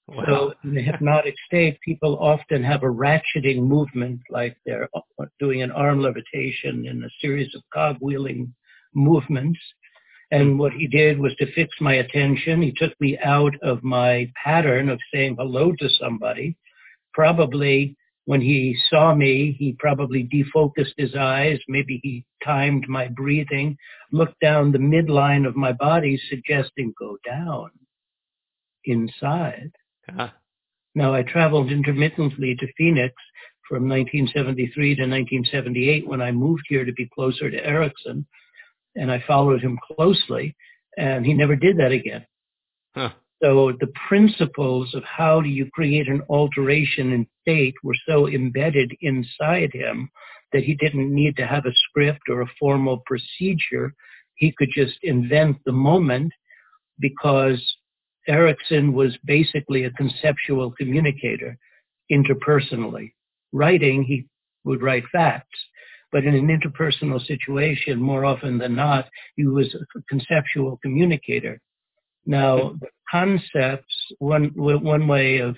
[SPEAKER 3] Wow. So in the hypnotic state, people often have a ratcheting movement, like they're uh, doing an arm levitation in a series of cogwheeling movements. And what he did was to fix my attention. He took me out of my pattern of saying hello to somebody. Probably when he saw me, he probably defocused his eyes. Maybe he timed my breathing, looked down the midline of my body, suggesting go down inside. Uh-huh. Now, I traveled intermittently to Phoenix from 1973 to 1978 when I moved here to be closer to Erickson and I followed him closely, and he never did that again. Huh. So the principles of how do you create an alteration in state were so embedded inside him that he didn't need to have a script or a formal procedure. He could just invent the moment because Erickson was basically a conceptual communicator interpersonally. Writing, he would write facts. But in an interpersonal situation, more often than not, he was a conceptual communicator. Now, the concepts, one, one way of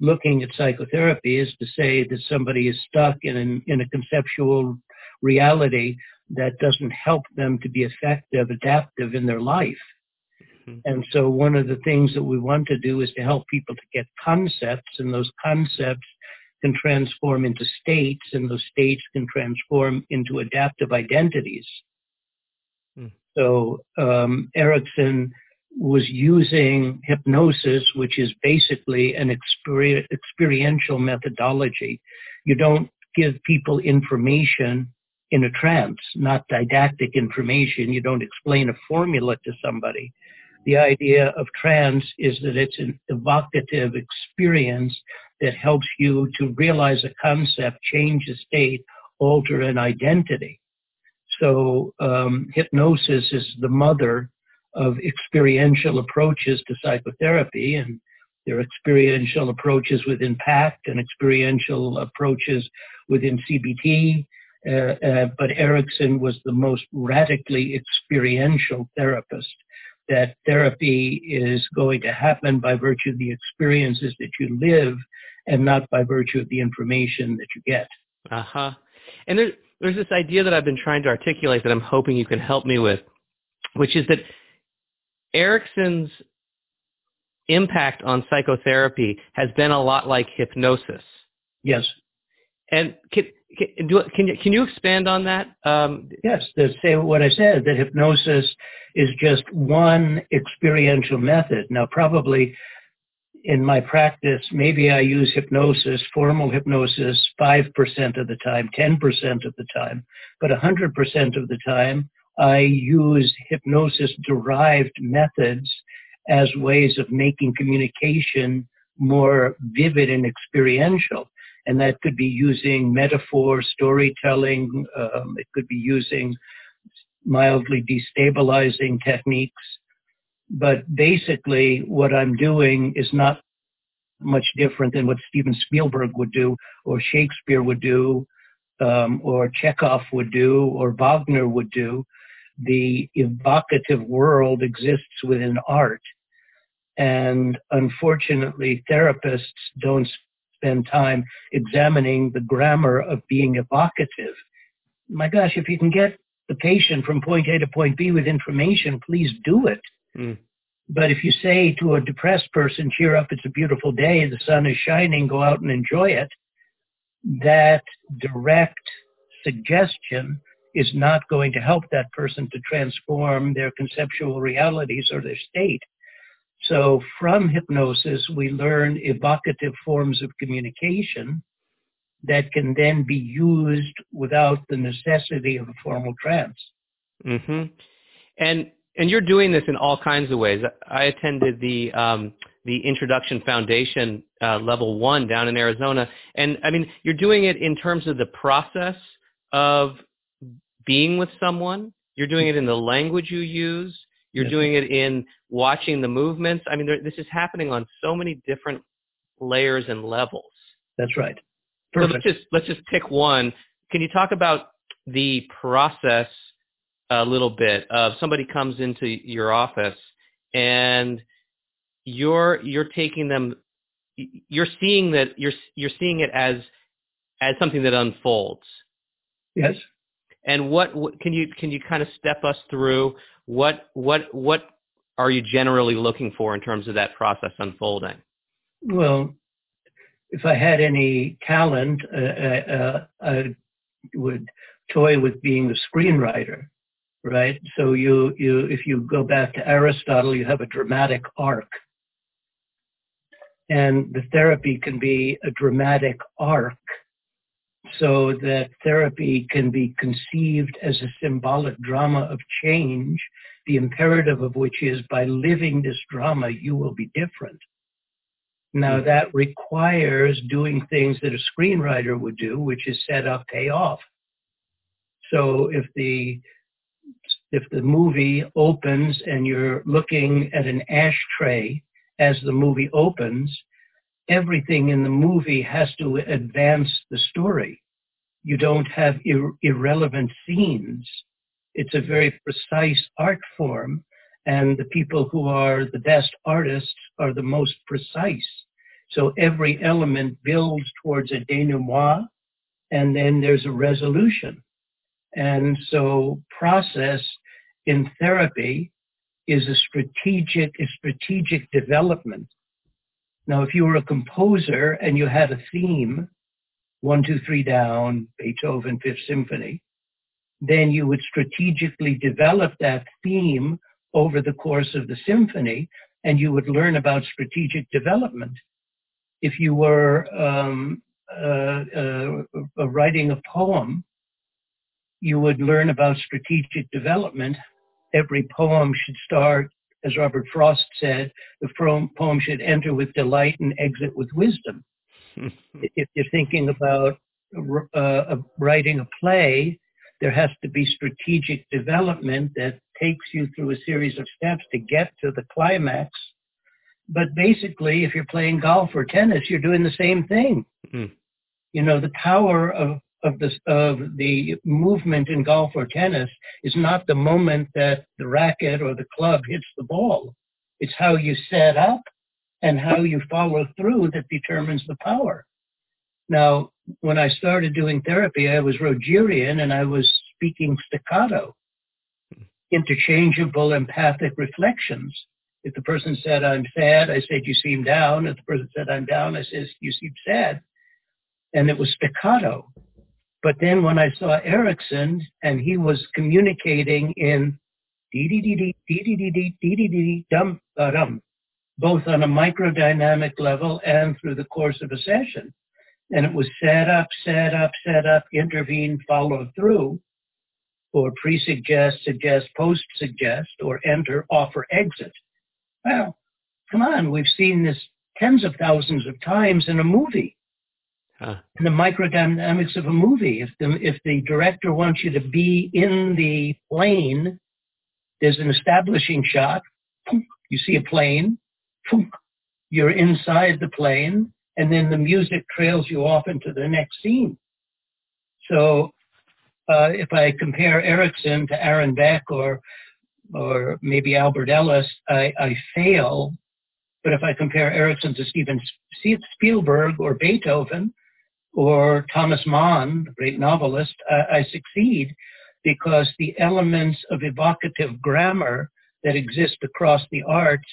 [SPEAKER 3] looking at psychotherapy is to say that somebody is stuck in, an, in a conceptual reality that doesn't help them to be effective, adaptive in their life. Mm-hmm. And so one of the things that we want to do is to help people to get concepts, and those concepts can transform into states, and those states can transform into adaptive identities. Mm. So um, Erickson was using hypnosis, which is basically an experi- experiential methodology. You don't give people information in a trance, not didactic information. You don't explain a formula to somebody. The idea of trance is that it's an evocative experience that helps you to realize a concept, change a state, alter an identity. So um, hypnosis is the mother of experiential approaches to psychotherapy, and there are experiential approaches within PACT and experiential approaches within CBT. Uh, uh, but Erickson was the most radically experiential therapist. That therapy is going to happen by virtue of the experiences that you live and not by virtue of the information that you get.
[SPEAKER 1] Uh huh. And there's there's this idea that I've been trying to articulate that I'm hoping you can help me with, which is that Erickson's impact on psychotherapy has been a lot like hypnosis.
[SPEAKER 3] Yes.
[SPEAKER 1] And can can, do, can you can you expand on that? Um,
[SPEAKER 3] yes, to say what I said that hypnosis is just one experiential method. Now, probably in my practice, maybe I use hypnosis, formal hypnosis, 5% of the time, 10% of the time, but 100% of the time, I use hypnosis derived methods as ways of making communication more vivid and experiential. And that could be using metaphor, storytelling, um, it could be using mildly destabilizing techniques but basically, what I'm doing is not much different than what Steven Spielberg would do, or Shakespeare would do, um, or Chekhov would do, or Wagner would do. The evocative world exists within art. And unfortunately, therapists don't spend time examining the grammar of being evocative. My gosh, if you can get the patient from point A to point B with information, please do it. Mm. But if you say to a depressed person, cheer up, it's a beautiful day, the sun is shining, go out and enjoy it, that direct suggestion is not going to help that person to transform their conceptual realities or their state. So from hypnosis, we learn evocative forms of communication that can then be used without the necessity of a formal trance.
[SPEAKER 1] hmm And and you're doing this in all kinds of ways. I attended the um, the Introduction Foundation uh, level one down in Arizona, and I mean you're doing it in terms of the process of being with someone. You're doing it in the language you use. You're yes. doing it in watching the movements. I mean, there, this is happening on so many different layers and levels.
[SPEAKER 3] That's right.
[SPEAKER 1] So let's just let's just pick one. Can you talk about the process a little bit of somebody comes into your office and you're you're taking them you're seeing that you're you're seeing it as as something that unfolds.
[SPEAKER 3] Yes.
[SPEAKER 1] And what, what can you can you kind of step us through what what what are you generally looking for in terms of that process unfolding?
[SPEAKER 3] Well, if I had any talent, uh, uh, I would toy with being a screenwriter, right? So you, you, if you go back to Aristotle, you have a dramatic arc. And the therapy can be a dramatic arc so that therapy can be conceived as a symbolic drama of change, the imperative of which is by living this drama, you will be different. Now hmm. that requires doing things that a screenwriter would do, which is set up, pay off. So if the if the movie opens and you're looking at an ashtray as the movie opens, everything in the movie has to advance the story. You don't have ir- irrelevant scenes. It's a very precise art form and the people who are the best artists are the most precise. So every element builds towards a denouement, and then there's a resolution. And so process in therapy is a strategic, a strategic development. Now, if you were a composer and you had a theme, one, two, three down, Beethoven, Fifth Symphony, then you would strategically develop that theme over the course of the symphony and you would learn about strategic development. If you were um, uh, uh, writing a poem, you would learn about strategic development. Every poem should start, as Robert Frost said, the poem should enter with delight and exit with wisdom. if you're thinking about uh, writing a play, there has to be strategic development that takes you through a series of steps to get to the climax. But basically, if you're playing golf or tennis, you're doing the same thing. Mm. You know, the power of of the of the movement in golf or tennis is not the moment that the racket or the club hits the ball. It's how you set up and how you follow through that determines the power. Now, when I started doing therapy, I was Rogerian and I was speaking staccato, interchangeable empathic reflections. If the person said, I'm sad, I said, you seem down. If the person said, I'm down, I said, you seem sad. And it was staccato. But then when I saw Erickson and he was communicating in dum dum, both on a microdynamic level and through the course of a session, and it was set up, set up, set up, intervene, follow through, or pre-suggest, suggest, post-suggest, or enter, offer, exit. Well, come on, we've seen this tens of thousands of times in a movie. In the microdynamics of a movie, if the if the director wants you to be in the plane, there's an establishing shot. You see a plane. You're inside the plane, and then the music trails you off into the next scene. So, uh, if I compare Erickson to Aaron Beck or or maybe Albert Ellis, I, I fail. But if I compare Erickson to Steven Spielberg or Beethoven or Thomas Mann, the great novelist, I, I succeed because the elements of evocative grammar that exist across the arts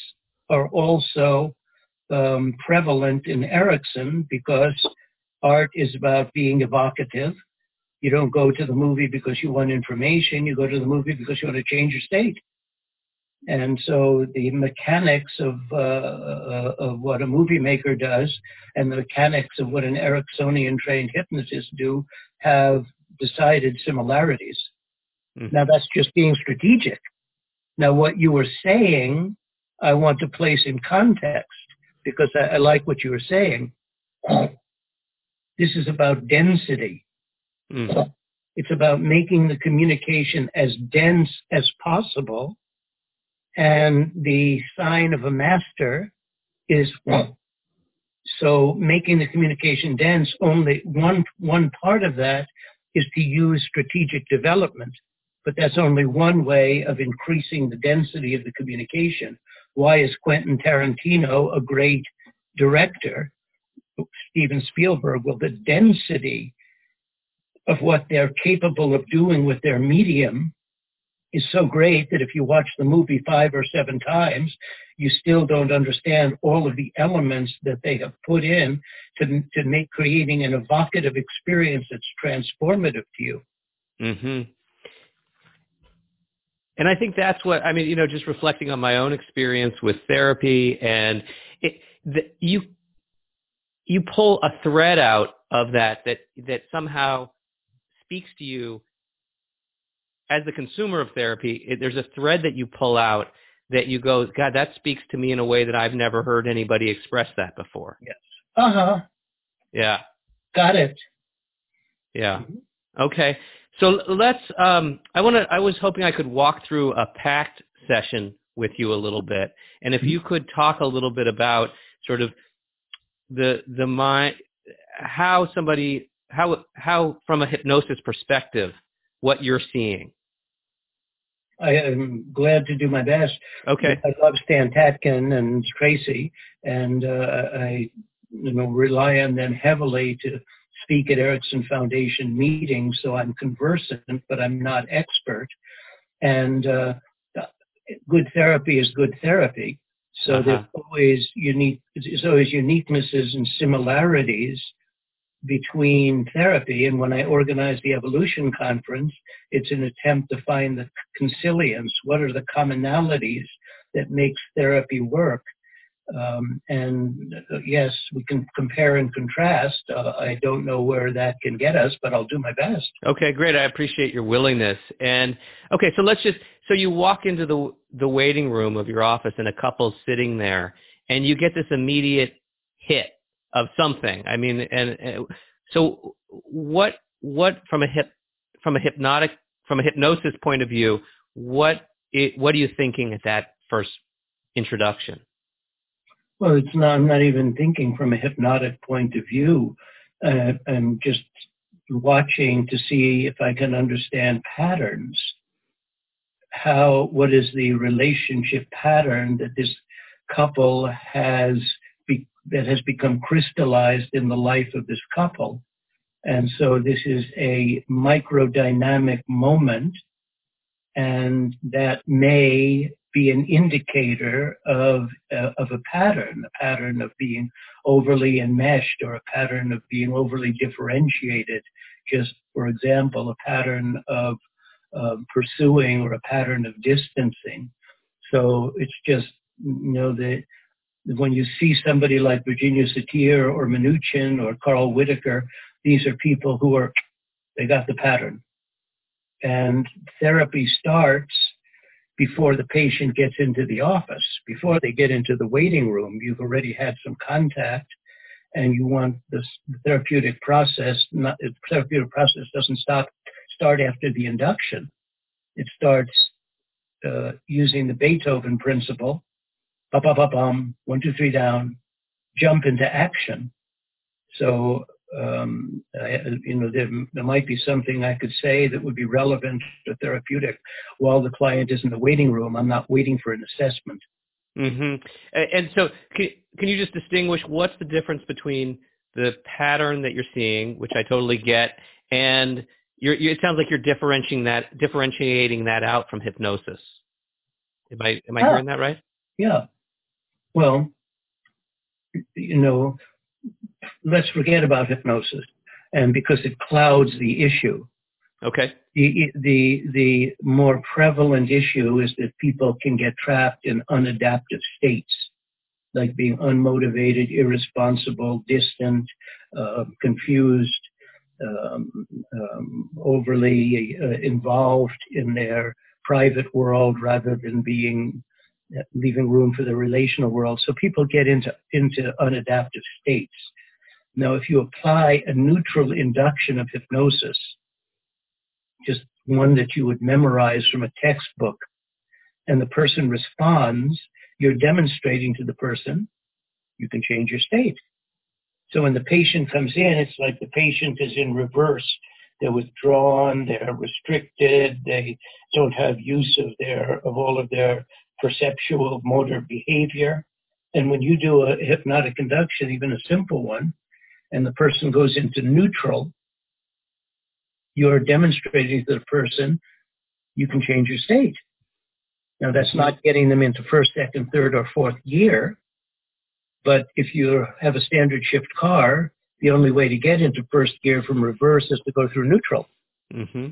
[SPEAKER 3] are also um, prevalent in Erickson because art is about being evocative. You don't go to the movie because you want information. You go to the movie because you want to change your state. And so the mechanics of, uh, uh, of what a movie maker does and the mechanics of what an Ericksonian trained hypnotist do have decided similarities. Mm-hmm. Now that's just being strategic. Now what you were saying, I want to place in context because I, I like what you were saying. This is about density. Mm. It's about making the communication as dense as possible. And the sign of a master is one. so making the communication dense, only one, one part of that is to use strategic development. But that's only one way of increasing the density of the communication. Why is Quentin Tarantino a great director? Steven Spielberg, well, the density of what they're capable of doing with their medium is so great that if you watch the movie five or seven times, you still don't understand all of the elements that they have put in to, to make creating an evocative experience that's transformative to you.
[SPEAKER 1] Mm-hmm. And I think that's what I mean. You know, just reflecting on my own experience with therapy, and it, the, you you pull a thread out of that that that somehow speaks to you as the consumer of therapy. It, there's a thread that you pull out that you go, God, that speaks to me in a way that I've never heard anybody express that before.
[SPEAKER 3] Yes. Uh huh.
[SPEAKER 1] Yeah.
[SPEAKER 3] Got it.
[SPEAKER 1] Yeah. Mm-hmm. Okay. So let's. Um, I want to. I was hoping I could walk through a PACT session with you a little bit, and if mm-hmm. you could talk a little bit about sort of the the mind, how somebody, how how from a hypnosis perspective, what you're seeing.
[SPEAKER 3] I am glad to do my best.
[SPEAKER 1] Okay.
[SPEAKER 3] I love Stan Tatkin and Tracy, and uh, I you know rely on them heavily to speak at Erickson Foundation meetings, so I'm conversant, but I'm not expert. And uh, good therapy is good therapy. So uh-huh. there's always unique, there's always uniquenesses and similarities between therapy. And when I organize the Evolution Conference, it's an attempt to find the consilience. What are the commonalities that makes therapy work? Um, and uh, yes, we can compare and contrast. Uh, I don't know where that can get us, but I'll do my best.
[SPEAKER 1] Okay, great. I appreciate your willingness. And okay, so let's just so you walk into the the waiting room of your office and a couple's sitting there, and you get this immediate hit of something. I mean, and, and so what what from a hip from a hypnotic from a hypnosis point of view, what it, what are you thinking at that first introduction?
[SPEAKER 3] Well, it's not. I'm not even thinking from a hypnotic point of view. Uh, I'm just watching to see if I can understand patterns. How? What is the relationship pattern that this couple has that has become crystallized in the life of this couple? And so this is a microdynamic moment, and that may be an indicator of uh, of a pattern, a pattern of being overly enmeshed or a pattern of being overly differentiated. Just for example, a pattern of um, pursuing or a pattern of distancing. So it's just you know that when you see somebody like Virginia Satir or Minuchin or Carl Whitaker, these are people who are they got the pattern. And therapy starts before the patient gets into the office, before they get into the waiting room. You've already had some contact and you want this therapeutic process, not, the therapeutic process doesn't stop, start after the induction. It starts uh, using the Beethoven principle, ba ba ba bum, one, two, three down, jump into action. So um, I, you know, there, there, might be something I could say that would be relevant to therapeutic while the client is in the waiting room. I'm not waiting for an assessment.
[SPEAKER 1] Mm-hmm. And so, can, can you just distinguish what's the difference between the pattern that you're seeing, which I totally get, and you're, you, it sounds like you're differentiating that differentiating that out from hypnosis. Am I am I hearing that right?
[SPEAKER 3] Yeah. Well, you know, let's forget about hypnosis and because it clouds the issue.
[SPEAKER 1] Okay.
[SPEAKER 3] The, the, the more prevalent issue is that people can get trapped in unadaptive states, like being unmotivated, irresponsible, distant, uh, confused, um, um, overly uh, involved in their private world rather than being leaving room for the relational world. So people get into into unadaptive states. Now, if you apply a neutral induction of hypnosis, just one that you would memorize from a textbook, and the person responds, you're demonstrating to the person you can change your state. So when the patient comes in, it's like the patient is in reverse. They're withdrawn, they're restricted, they don't have use of their of all of their perceptual motor behavior. And when you do a hypnotic induction, even a simple one, and the person goes into neutral, you're demonstrating to the person you can change your state. Now that's not getting them into first, second, third, or fourth gear. But if you have a standard shift car, the only way to get into first gear from reverse is to go through neutral.
[SPEAKER 1] Mm-hmm.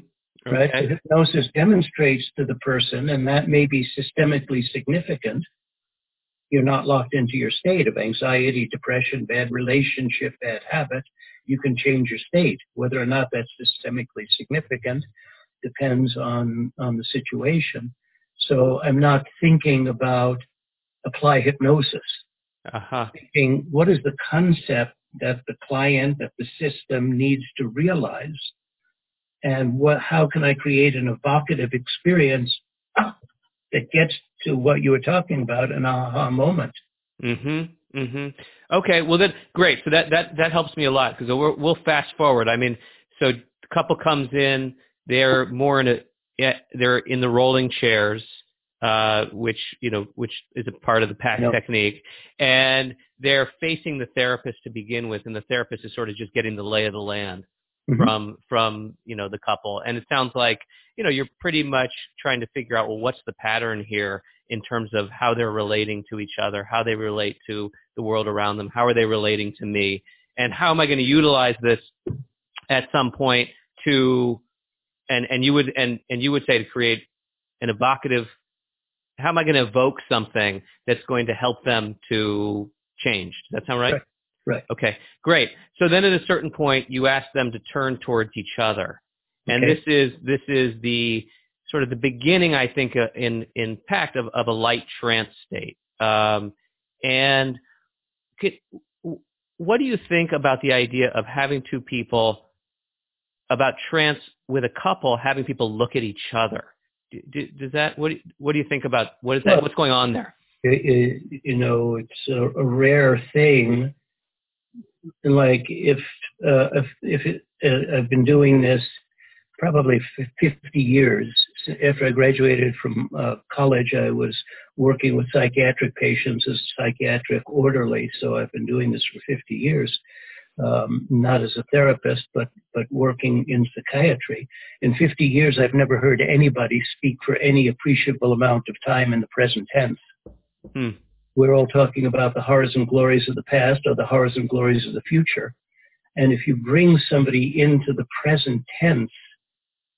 [SPEAKER 1] Okay.
[SPEAKER 3] Right? Hypnosis demonstrates to the person, and that may be systemically significant. You're not locked into your state of anxiety, depression, bad relationship, bad habit. You can change your state. Whether or not that's systemically significant depends on, on the situation. So I'm not thinking about apply hypnosis
[SPEAKER 1] uh-huh.
[SPEAKER 3] thinking, what is the concept that the client, that the system needs to realize? And what, how can I create an evocative experience that gets to what you were talking about, an aha moment?
[SPEAKER 1] Mm-hmm. Mm-hmm. Okay. Well, then, great. So that that that helps me a lot because we'll fast forward. I mean, so the couple comes in, they're more in a, they're in the rolling chairs uh, which you know which is a part of the PACT yep. technique, and they're facing the therapist to begin with, and the therapist is sort of just getting the lay of the land mm-hmm. from from you know the couple, and it sounds like you know you're pretty much trying to figure out well what's the pattern here in terms of how they're relating to each other, how they relate to the world around them, how are they relating to me, and how am I going to utilize this at some point to and and you would and and you would say to create an evocative how am I going to evoke something that's going to help them to change? Does that sound right?
[SPEAKER 3] Right.
[SPEAKER 1] Okay, great. So then at a certain point, you ask them to turn towards each other. And okay. this is, this is the sort of the beginning, I think, uh, in, in PACT of, of a light trance state. Um, and could, what do you think about the idea of having two people, about trance with a couple, having people look at each other? does that what what do you think about what is that well, what's going on there
[SPEAKER 3] it, it, you know it's a, a, rare thing like if uh, if, if it, uh, i've been doing this probably 50 years after i graduated from uh, college i was working with psychiatric patients as a psychiatric orderly so i've been doing this for 50 years um, not as a therapist, but but working in psychiatry. In 50 years, I've never heard anybody speak for any appreciable amount of time in the present tense. Hmm. We're all talking about the horrors and glories of the past or the horrors and glories of the future. And if you bring somebody into the present tense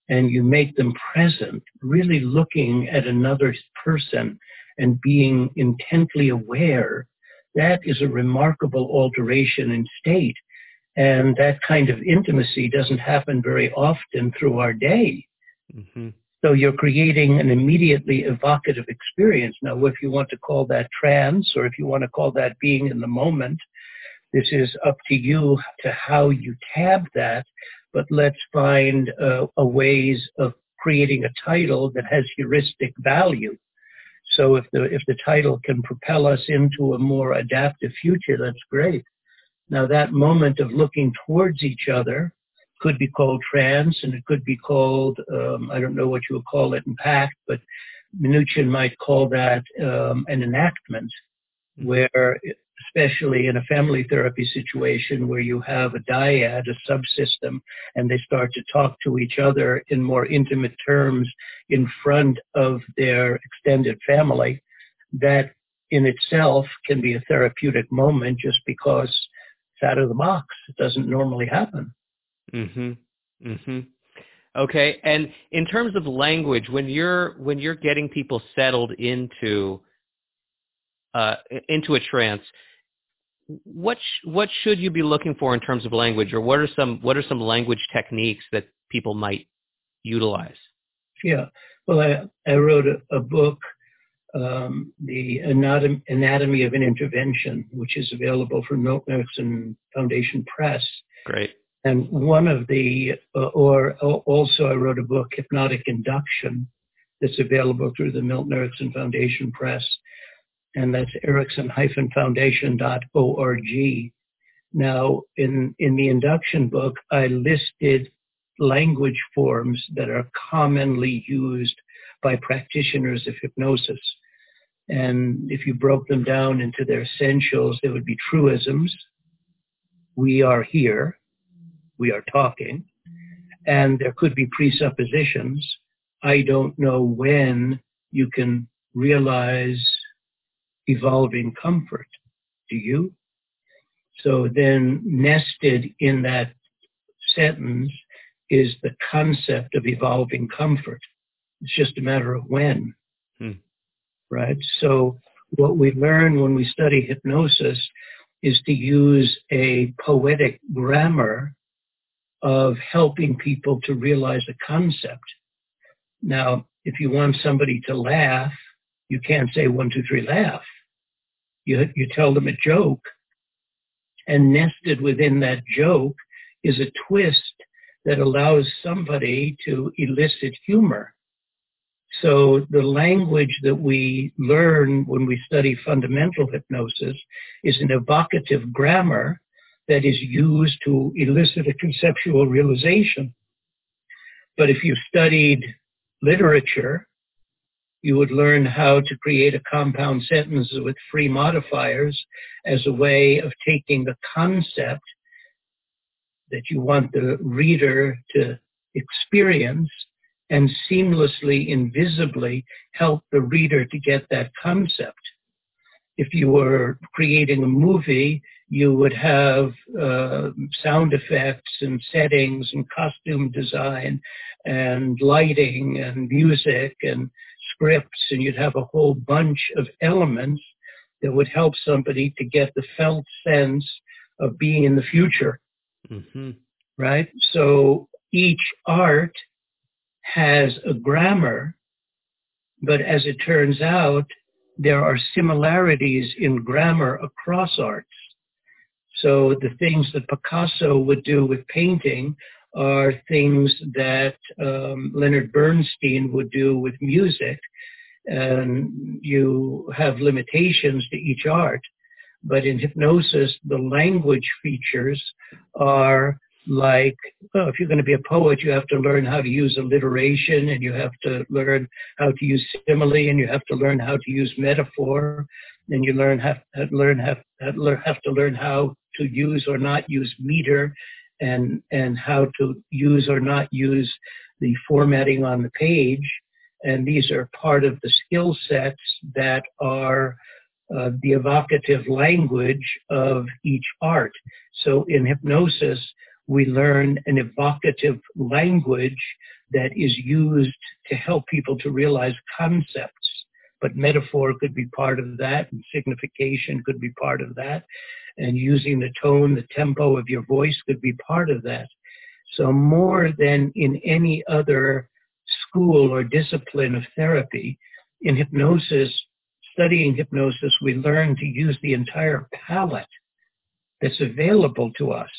[SPEAKER 3] and you make them present, really looking at another person and being intently aware, that is a remarkable alteration in state and that kind of intimacy doesn't happen very often through our day. Mm-hmm. So you're creating an immediately evocative experience. Now, if you want to call that trance or if you want to call that being in the moment, this is up to you to how you tab that. But let's find uh, a ways of creating a title that has heuristic value. So if the if the title can propel us into a more adaptive future, that's great. Now that moment of looking towards each other could be called trance and it could be called, um, I don't know what you would call it in PACT, but Minuchin might call that um, an enactment mm-hmm. where especially in a family therapy situation where you have a dyad, a subsystem, and they start to talk to each other in more intimate terms in front of their extended family, that in itself can be a therapeutic moment just because it's out of the box. It doesn't normally happen.
[SPEAKER 1] Mhm. Mhm. Okay, and in terms of language, when you're when you're getting people settled into uh, into a trance, what sh- what should you be looking for in terms of language, or what are some what are some language techniques that people might utilize?
[SPEAKER 3] Yeah, well, I I wrote a, a book, um, the Anatom- Anatomy of an Intervention, which is available from Milton Erickson Foundation Press.
[SPEAKER 1] Great.
[SPEAKER 3] And one of the, uh, or uh, also I wrote a book, Hypnotic Induction, that's available through the Milton Erickson Foundation Press and that's erickson-foundation.org. Now, in, in the induction book, I listed language forms that are commonly used by practitioners of hypnosis. And if you broke them down into their essentials, there would be truisms. We are here. We are talking. And there could be presuppositions. I don't know when you can realize evolving comfort. Do you? So then nested in that sentence is the concept of evolving comfort. It's just a matter of when. Hmm. Right? So what we learn when we study hypnosis is to use a poetic grammar of helping people to realize a concept. Now, if you want somebody to laugh, you can't say one, two, three, laugh you, you tell them a joke, and nested within that joke is a twist that allows somebody to elicit humor. So the language that we learn when we study fundamental hypnosis is an evocative grammar that is used to elicit a conceptual realization. But if you studied literature you would learn how to create a compound sentence with free modifiers as a way of taking the concept that you want the reader to experience and seamlessly, invisibly help the reader to get that concept. If you were creating a movie, you would have uh, sound effects and settings and costume design and lighting and music and scripts and you'd have a whole bunch of elements that would help somebody to get the felt sense of being in the future. Mm-hmm. Right? So each art has a grammar, but as it turns out, there are similarities in grammar across arts. So the things that Picasso would do with painting are things that um, Leonard Bernstein would do with music. And you have limitations to each art. But in hypnosis, the language features are like, well, if you're going to be a poet, you have to learn how to use alliteration and you have to learn how to use simile and you have to learn how to use metaphor and you learn have, have learn have, have to learn how to use or not use meter and and how to use or not use the formatting on the page. And these are part of the skill sets that are uh, the evocative language of each art. So in hypnosis, we learn an evocative language that is used to help people to realize concepts. But metaphor could be part of that, and signification could be part of that and using the tone, the tempo of your voice could be part of that. So more than in any other school or discipline of therapy, in hypnosis, studying hypnosis, we learn to use the entire palette that's available to us.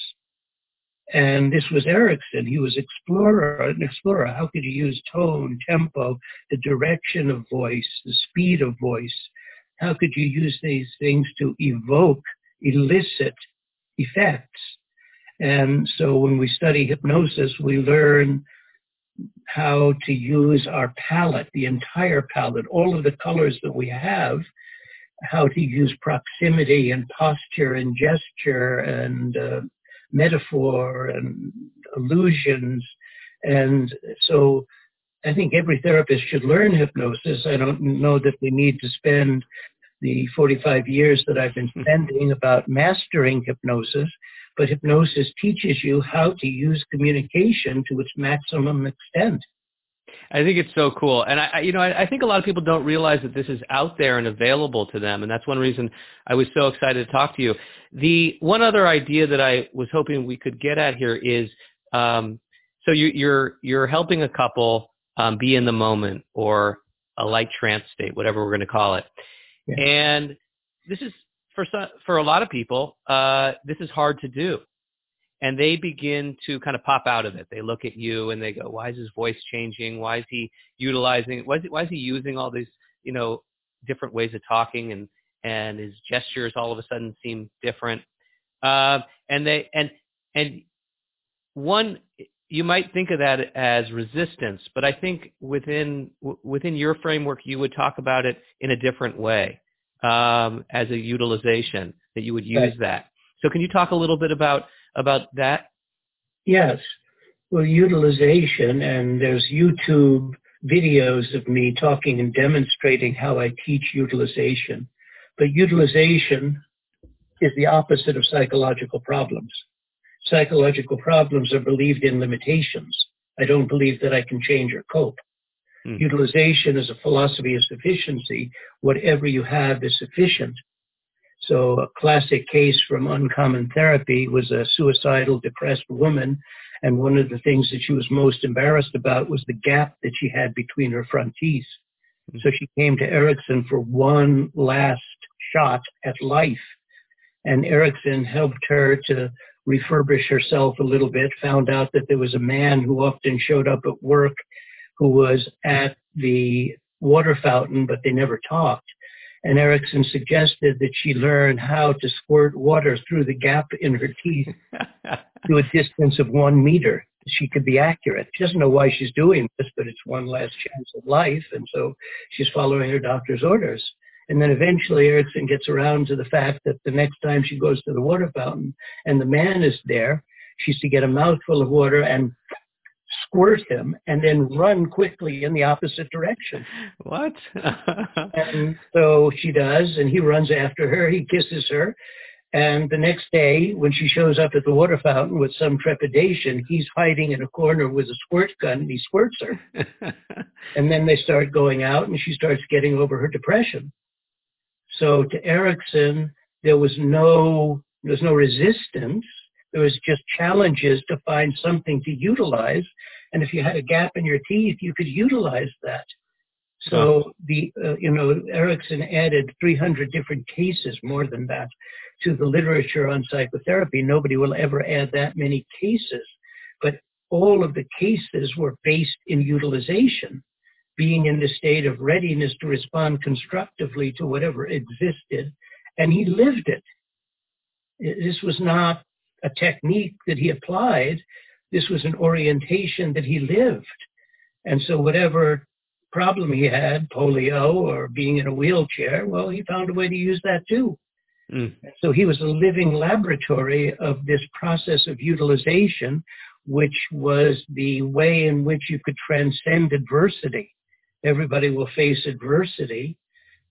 [SPEAKER 3] And this was Erickson. He was explorer, an explorer. How could you use tone, tempo, the direction of voice, the speed of voice? How could you use these things to evoke elicit effects. And so when we study hypnosis, we learn how to use our palette, the entire palette, all of the colors that we have, how to use proximity and posture and gesture and uh, metaphor and illusions. And so I think every therapist should learn hypnosis. I don't know that we need to spend the 45 years that I've been spending about mastering hypnosis, but hypnosis teaches you how to use communication to its maximum extent.
[SPEAKER 1] I think it's so cool, and I, you know, I, I think a lot of people don't realize that this is out there and available to them, and that's one reason I was so excited to talk to you. The one other idea that I was hoping we could get at here is, um, so you, you're you're helping a couple um, be in the moment or a light trance state, whatever we're going to call it, yeah. and this is for some, for a lot of people, uh, this is hard to do and they begin to kind of pop out of it. They look at you and they go, "Why is his voice changing? Why is he utilizing? Why is he, why is he using all these, you know, different ways of talking and and his gestures all of a sudden seem different?" Uh, and they and and one you might think of that as resistance, but I think within within your framework you would talk about it in a different way um, as a utilization that you would use right. that. So can you talk a little bit about about that?
[SPEAKER 3] Yes. Well, utilization, and there's YouTube videos of me talking and demonstrating how I teach utilization. But utilization is the opposite of psychological problems. Psychological problems are believed in limitations. I don't believe that I can change or cope. Hmm. Utilization is a philosophy of sufficiency. Whatever you have is sufficient. So a classic case from Uncommon Therapy was a suicidal, depressed woman. And one of the things that she was most embarrassed about was the gap that she had between her front teeth. Mm-hmm. So she came to Erickson for one last shot at life. And Erickson helped her to refurbish herself a little bit, found out that there was a man who often showed up at work who was at the water fountain, but they never talked and Erickson suggested that she learn how to squirt water through the gap in her teeth to a distance of one meter. She could be accurate. She doesn't know why she's doing this, but it's one last chance of life, and so she's following her doctor's orders. And then eventually Erickson gets around to the fact that the next time she goes to the water fountain and the man is there, she's to get a mouthful of water and squirt him and then run quickly in the opposite direction.
[SPEAKER 1] What?
[SPEAKER 3] and so she does, and he runs after her. He kisses her. And the next day, when she shows up at the water fountain with some trepidation, he's hiding in a corner with a squirt gun and he squirts her. and then they start going out and she starts getting over her depression. So to Erickson, there was no, there was no resistance. There was just challenges to find something to utilize. And if you had a gap in your teeth, you could utilize that. So the, uh, you know, Erickson added 300 different cases, more than that, to the literature on psychotherapy. Nobody will ever add that many cases. But all of the cases were based in utilization, being in the state of readiness to respond constructively to whatever existed. And he lived it. This was not a technique that he applied. This was an orientation that he lived. And so whatever problem he had, polio or being in a wheelchair, well, he found a way to use that too. Mm. So he was a living laboratory of this process of utilization, which was the way in which you could transcend adversity. Everybody will face adversity,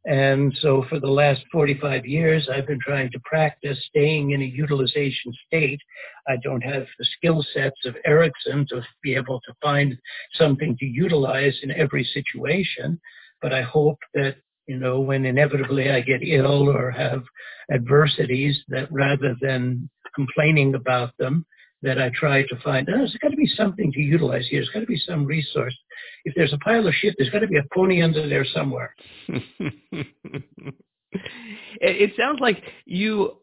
[SPEAKER 3] and so for the last 45 years, I've been trying to practice staying in a utilization state. I don't have the skill sets of Erickson to be able to find something to utilize in every situation, but I hope that, you know, when inevitably I get ill or have adversities, that rather than complaining about them, that I try to find, oh, there's got to be something to utilize here. There's got to be some resource. If there's a pile of shit, there's got to be a pony under there somewhere.
[SPEAKER 1] it sounds like you,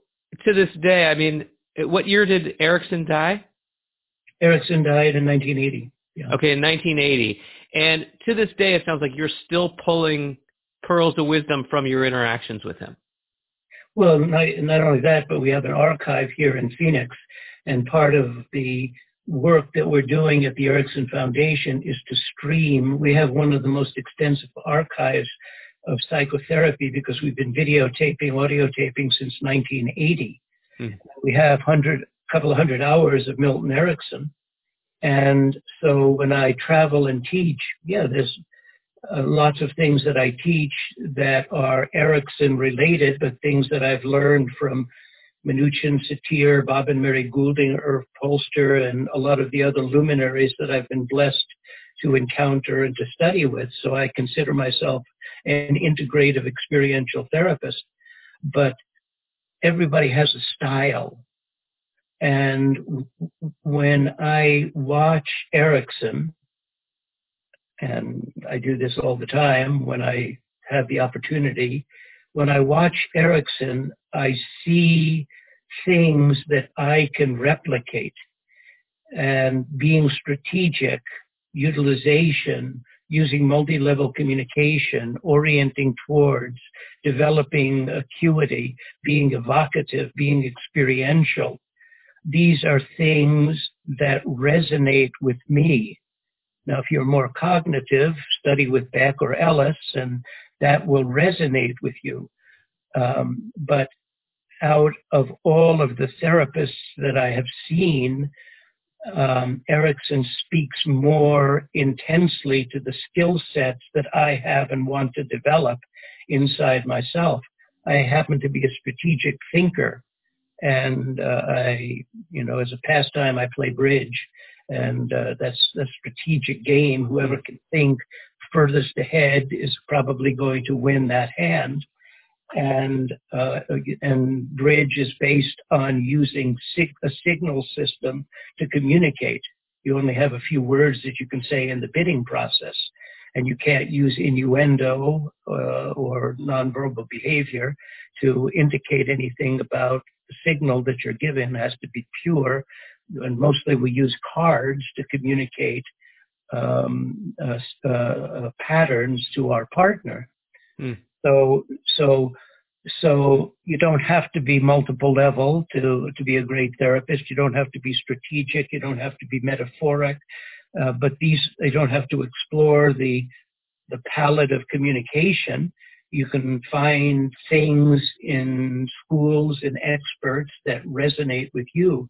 [SPEAKER 1] to this day, I mean, what year did Erickson die?
[SPEAKER 3] Erickson died in 1980.
[SPEAKER 1] Yeah. Okay, in 1980. And to this day, it sounds like you're still pulling pearls of wisdom from your interactions with him.
[SPEAKER 3] Well, not, not only that, but we have an archive here in Phoenix and part of the work that we're doing at the Erickson Foundation is to stream. We have one of the most extensive archives of psychotherapy because we've been videotaping, audio taping since 1980. Hmm. We have hundred, couple of hundred hours of Milton Erickson. And so when I travel and teach, yeah, there's uh, lots of things that I teach that are Erickson related, but things that I've learned from Minuchin, Satir, Bob and Mary Goulding, Irv Polster, and a lot of the other luminaries that I've been blessed to encounter and to study with. So I consider myself an integrative experiential therapist. But everybody has a style. And when I watch Erickson, and I do this all the time when I have the opportunity, when I watch Erickson, I see things that I can replicate. And being strategic, utilization, using multi-level communication, orienting towards, developing acuity, being evocative, being experiential. These are things that resonate with me. Now, if you're more cognitive, study with Beck or Ellis, and that will resonate with you. Um, but out of all of the therapists that I have seen, um, Erickson speaks more intensely to the skill sets that I have and want to develop inside myself. I happen to be a strategic thinker, and uh, I, you know, as a pastime, I play bridge, and uh, that's a strategic game. Whoever can think furthest ahead is probably going to win that hand and uh, and bridge is based on using sig- a signal system to communicate. You only have a few words that you can say in the bidding process, and you can't use innuendo uh, or nonverbal behavior to indicate anything about the signal that you're given. It has to be pure, and mostly we use cards to communicate um, uh, uh patterns to our partner. Mm. So, so, so you don't have to be multiple level to, to be a great therapist. You don't have to be strategic. You don't have to be metaphoric. Uh, but these, they don't have to explore the, the palette of communication. You can find things in schools and experts that resonate with you.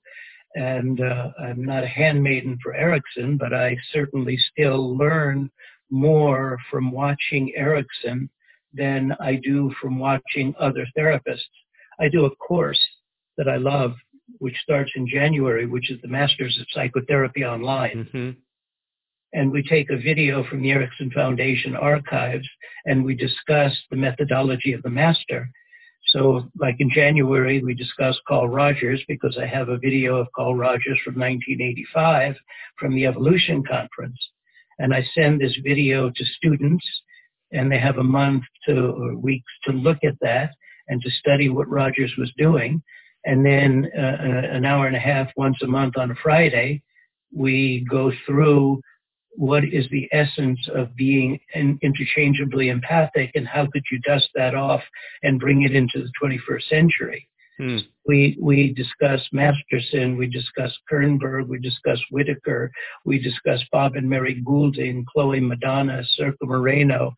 [SPEAKER 3] And uh, I'm not a handmaiden for Erickson, but I certainly still learn more from watching Erickson than I do from watching other therapists. I do a course that I love, which starts in January, which is the Masters of Psychotherapy Online. Mm-hmm. And we take a video from the Erickson Foundation archives and we discuss the methodology of the master. So like in January, we discussed Carl Rogers because I have a video of Carl Rogers from 1985 from the Evolution Conference. And I send this video to students and they have a month to or weeks to look at that and to study what Rogers was doing. And then uh, uh, an hour and a half once a month on a Friday, we go through what is the essence of being interchangeably empathic and how could you dust that off and bring it into the 21st century. Hmm. We we discuss Masterson, we discuss Kernberg, we discuss Whitaker, we discuss Bob and Mary Goulding, Cloé Madanes, Zerka Moreno,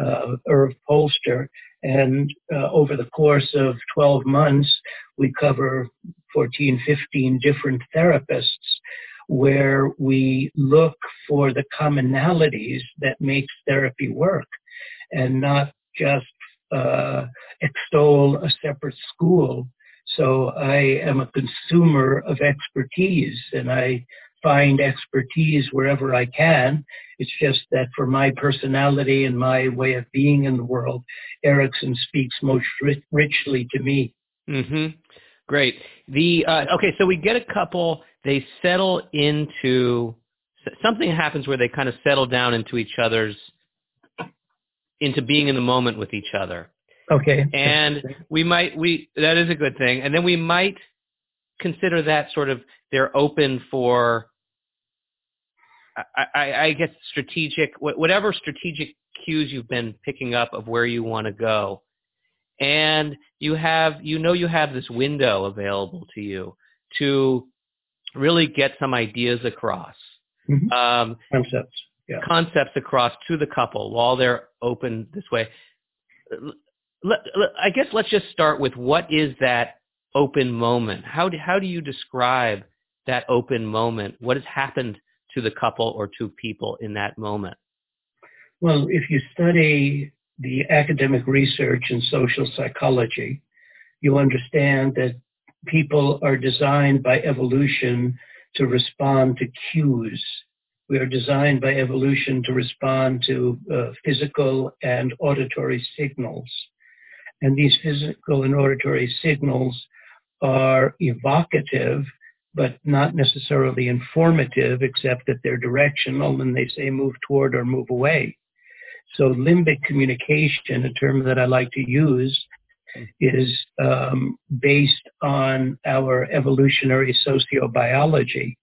[SPEAKER 3] uh, Irv Polster. And uh, over the course of 12 months, we cover 14, 15 different therapists where we look for the commonalities that makes therapy work and not just uh, extol a separate school. So I am a consumer of expertise and I find expertise wherever I can. It's just that for my personality and my way of being in the world, Erickson speaks most richly to me.
[SPEAKER 1] Mm-hmm. Great. The uh, okay, so we get a couple. They settle into something happens where they kind of settle down into each other's into being in the moment with each other.
[SPEAKER 3] Okay.
[SPEAKER 1] And we might we that is a good thing. And then we might consider that sort of they're open for I, I, I guess strategic, whatever strategic cues you've been picking up of where you want to go. And you have, you know you have this window available to you to really get some ideas across.
[SPEAKER 3] Mm-hmm. Um, concepts. Yeah.
[SPEAKER 1] Concepts across to the couple while they're open this way. Let, let, I guess let's just start with what is that open moment? How do, how do you describe that open moment? What has happened to the couple or to people in that moment?
[SPEAKER 3] Well, if you study the academic research in social psychology, you understand that people are designed by evolution to respond to cues. We are designed by evolution to respond to uh, physical and auditory signals. And these physical and auditory signals are evocative, but not necessarily informative, except that they're directional and they say move toward or move away. So limbic communication, a term that I like to use, is um, based on our evolutionary sociobiology.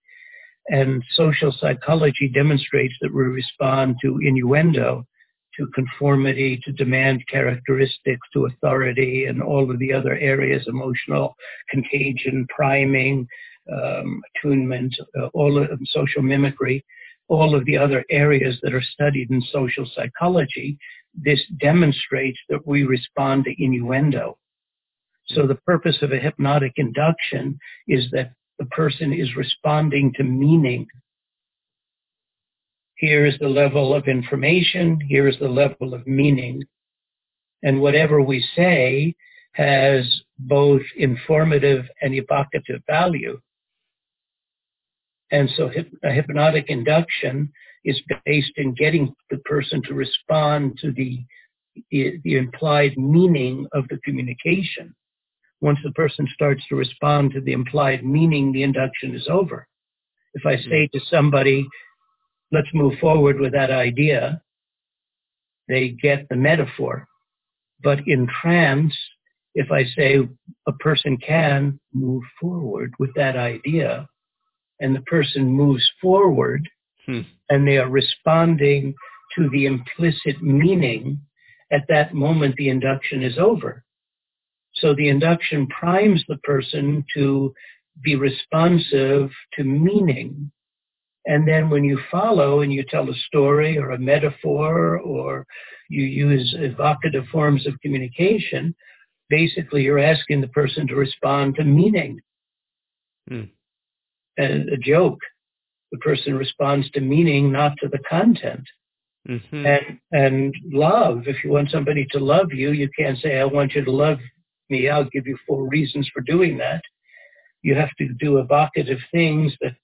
[SPEAKER 3] And social psychology demonstrates that we respond to innuendo, to conformity, to demand characteristics, to authority, and all of the other areas, emotional contagion, priming, um, attunement, uh, all of social mimicry, all of the other areas that are studied in social psychology, this demonstrates that we respond to innuendo. So the purpose of a hypnotic induction is that the person is responding to meaning. Here is the level of information. Here is the level of meaning. And whatever we say has both informative and evocative value. And so a hypnotic induction is based in getting the person to respond to the, the implied meaning of the communication. Once the person starts to respond to the implied meaning, the induction is over. If I say to somebody, let's move forward with that idea, they get the metaphor. But in trance, if I say a person can move forward with that idea, and the person moves forward hmm. and they are responding to the implicit meaning, at that moment the induction is over. So the induction primes the person to be responsive to meaning. And then when you follow and you tell a story or a metaphor or you use evocative forms of communication, basically you're asking the person to respond to meaning. Hmm a, a joke. The person responds to meaning, not to the content. Mm-hmm. And and love. If you want somebody to love you, you can't say, "I want you to love me." I'll give you four reasons for doing that. You have to do evocative things that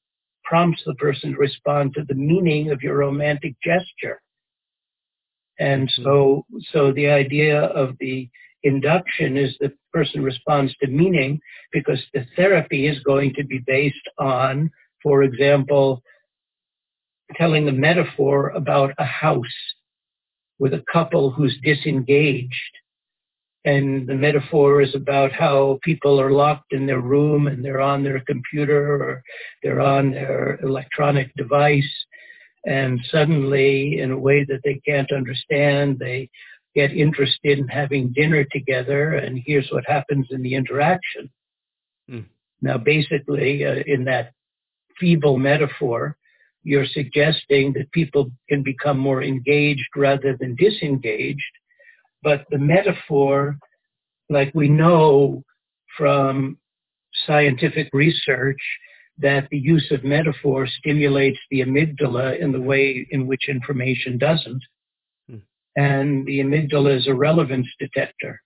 [SPEAKER 3] prompts the person to respond to the meaning of your romantic gesture. And mm-hmm. so, so the idea of the induction is the person responds to meaning because the therapy is going to be based on, for example, telling a metaphor about a house with a couple who's disengaged. And the metaphor is about how people are locked in their room and they're on their computer or they're on their electronic device. And suddenly, in a way that they can't understand, they get interested in having dinner together, and here's what happens in the interaction. Mm. Now, basically, uh, in that feeble metaphor, you're suggesting that people can become more engaged rather than disengaged. But the metaphor, like we know from scientific research, that the use of metaphor stimulates the amygdala in the way in which information doesn't hmm. and the amygdala is a relevance detector.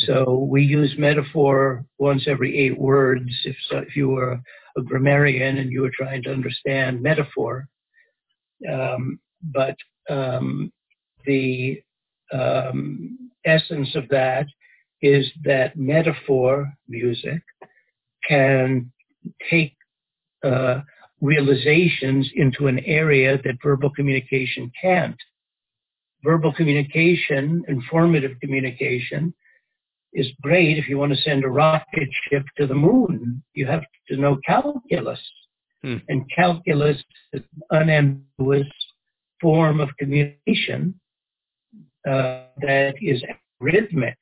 [SPEAKER 3] So we use metaphor once every eight words. If, so, if you were a grammarian and you were trying to understand metaphor, um, but um, the um, essence of that is that metaphor music can take uh, realizations into an area that verbal communication can't verbal communication, informative communication, is great if you want to send a rocket ship to the moon. You have to know calculus. Hmm. And calculus is an unambiguous form of communication uh, that is rhythmic.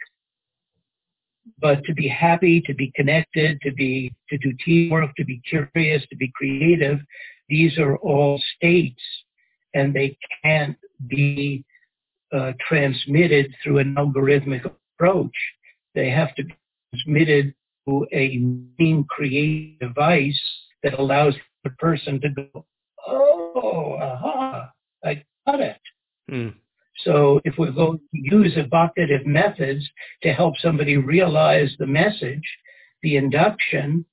[SPEAKER 3] But to be happy, to be connected, to be to do teamwork, to be curious, to be creative, these are all states, and they can't be uh, transmitted through an algorithmic approach. They have to be transmitted to a meaning creating device that allows the person to go, oh, aha, I got it. Hmm. So if we go use evocative methods to help somebody realize the message, The induction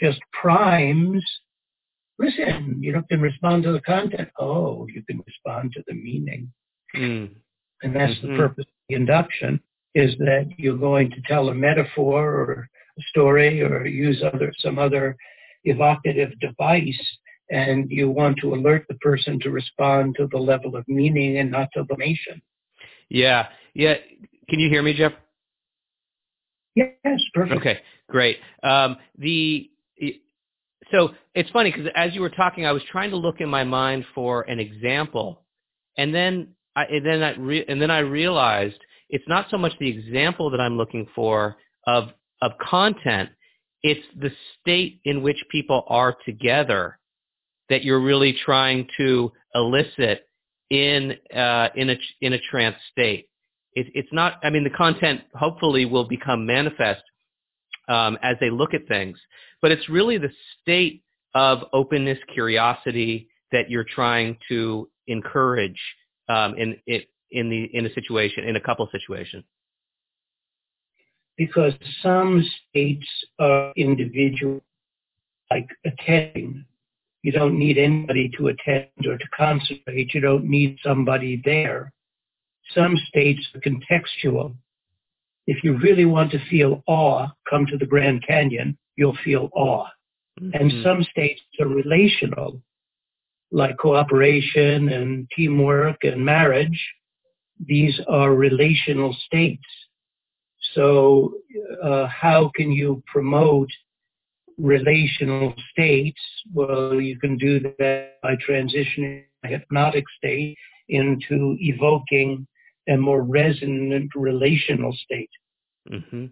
[SPEAKER 3] just primes. Listen, you don't can respond to the content. Oh, you can respond to the meaning.
[SPEAKER 1] Mm.
[SPEAKER 3] And that's
[SPEAKER 1] Mhm.
[SPEAKER 3] the purpose of the induction is that you're going to tell a metaphor or a story or use other some other evocative device and you want to alert the person to respond to the level of meaning and not to the nation.
[SPEAKER 1] Yeah. Yeah. Can you hear me, Jeff?
[SPEAKER 3] Yes, perfect.
[SPEAKER 1] Okay, great. Um, the so it's funny because as you were talking, I was trying to look in my mind for an example, and then I and then I re, and then I realized it's not so much the example that I'm looking for of of content; it's the state in which people are together that you're really trying to elicit in uh, in a in a trance state. It, it's not. I mean, the content hopefully will become manifest um, as they look at things, but it's really the state of openness, curiosity that you're trying to encourage um, in it in the in a situation in a couple situation.
[SPEAKER 3] Because some states are individual, like attending. You don't need anybody to attend or to concentrate. You don't need somebody there some states are contextual. If you really want to feel awe, come to the Grand Canyon, you'll feel awe. Mm-hmm. And some states are relational, like cooperation and teamwork and marriage. These are relational states. So uh, how can you promote relational states? Well, you can do that by transitioning a hypnotic state into evoking a more resonant relational state.
[SPEAKER 1] Mm-hmm.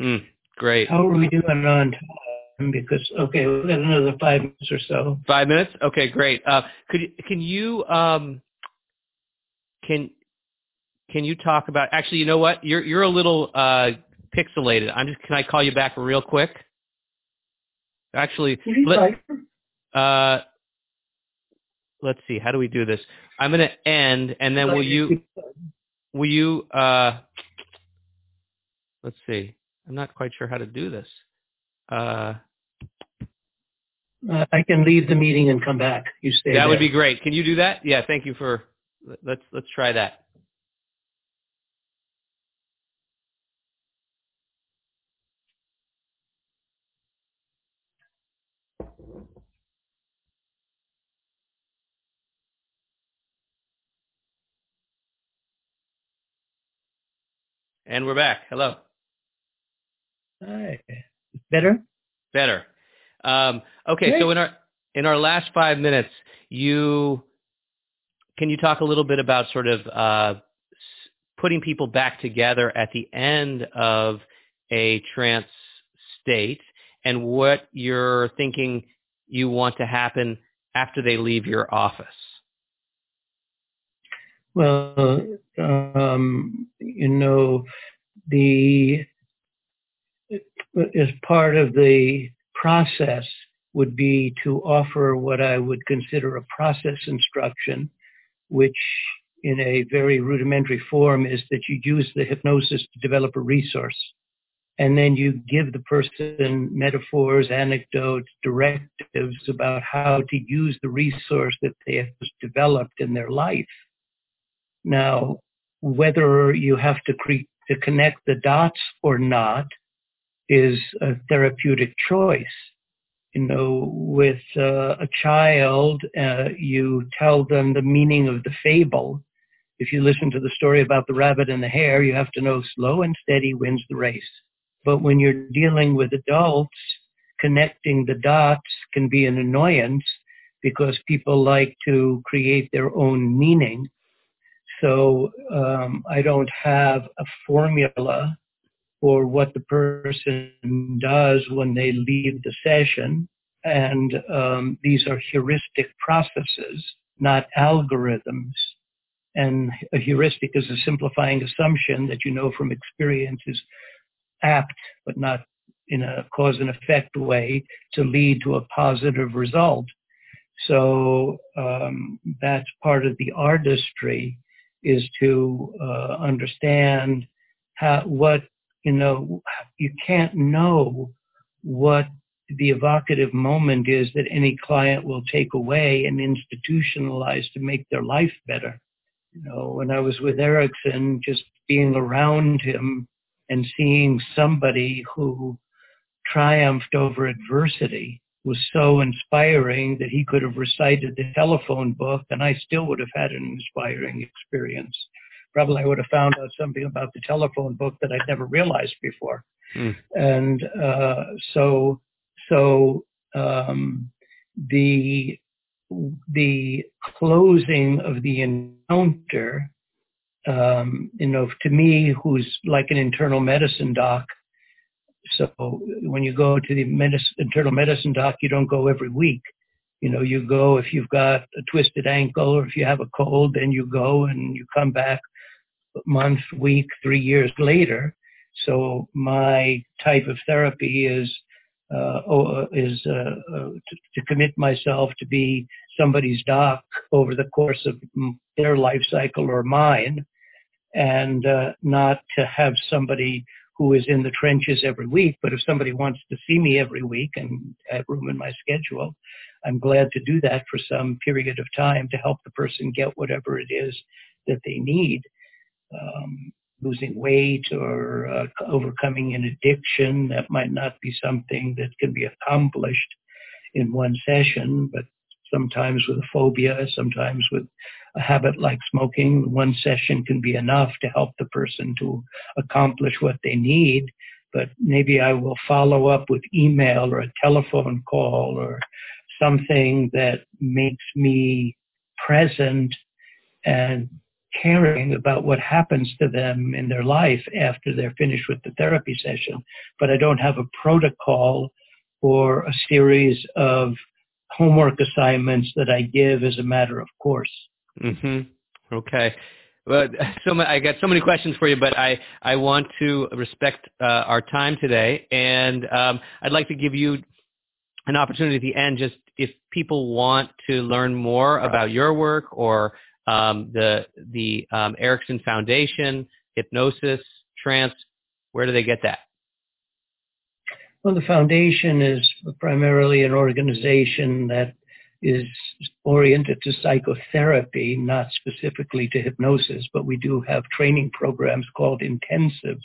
[SPEAKER 1] Mm, great.
[SPEAKER 3] How are we doing on time? Because okay, we've got another five minutes or so.
[SPEAKER 1] Five minutes. Okay, great. Uh, could can you um, can can you talk about? Actually, you know what? You're you're a little uh, pixelated. I'm just. Can I call you back real quick? Actually, let, uh, let's see. How do we do this? I'm going to end, and then will you, will you, uh, let's see. I'm not quite sure how to do this. Uh,
[SPEAKER 3] uh, I can leave the meeting and come back. You stay.
[SPEAKER 1] That
[SPEAKER 3] there.
[SPEAKER 1] would be great. Can you do that? Yeah. Thank you for. Let's let's try that. And we're back. Hello.
[SPEAKER 3] Hi. Better?
[SPEAKER 1] Better. Um, okay,
[SPEAKER 3] Great.
[SPEAKER 1] so in our in our last five minutes, you can you talk a little bit about sort of uh, putting people back together at the end of a trance state and what you're thinking you want to happen after they leave your office?
[SPEAKER 3] Well, um, you know, the as part of the process would be to offer what I would consider a process instruction, which in a very rudimentary form is that you use the hypnosis to develop a resource. And then you give the person metaphors, anecdotes, directives about how to use the resource that they have developed in their life. Now, whether you have to, cre- to connect the dots or not is a therapeutic choice. You know, with uh, a child, uh, you tell them the meaning of the fable. If you listen to the story about the rabbit and the hare, you have to know slow and steady wins the race. But when you're dealing with adults, connecting the dots can be an annoyance because people like to create their own meaning. So um, I don't have a formula for what the person does when they leave the session. And um, these are heuristic processes, not algorithms. And a heuristic is a simplifying assumption that you know from experience is apt, but not in a cause and effect way, to lead to a positive result. So um, that's part of the artistry is to uh, understand how, what you know, you can't know what the evocative moment is that any client will take away and institutionalize to make their life better. You know, when I was with Erickson, just being around him and seeing somebody who triumphed over adversity was so inspiring that he could have recited the telephone book and I still would have had an inspiring experience. Probably I would have found out something about the telephone book that I'd never realized before. Mm. And uh, so, so um, the the closing of the encounter, um, you know, to me, who's like an internal medicine doc, so when you go to the medicine, internal medicine doc, you don't go every week. You know, you go if you've got a twisted ankle or if you have a cold, then you go and you come back month, week, three years later. So my type of therapy is uh, uh is uh, uh, to, to, commit myself to be somebody's doc over the course of their life cycle or mine, and uh, not to have somebody who is in the trenches every week. But if somebody wants to see me every week and have room in my schedule, I'm glad to do that for some period of time to help the person get whatever it is that they need. Um, losing weight or uh, overcoming an addiction, that might not be something that can be accomplished in one session, but sometimes with a phobia, sometimes with a habit like smoking, one session can be enough to help the person to accomplish what they need. But maybe I will follow up with email or a telephone call or something that makes me present and caring about what happens to them in their life after they're finished with the therapy session. But I don't have a protocol or a series of homework assignments that I give as a matter of course.
[SPEAKER 1] Mm-hmm. Okay. Well, so I got so many questions for you, but I, I want to respect uh, our time today, and um, I'd like to give you an opportunity at the end. Just if people want to learn more about your work or um, the the um, Erickson Foundation, hypnosis, trance, where do they get that?
[SPEAKER 3] Well, the foundation is primarily an organization that is oriented to psychotherapy, not specifically to hypnosis, but we do have training programs called intensives.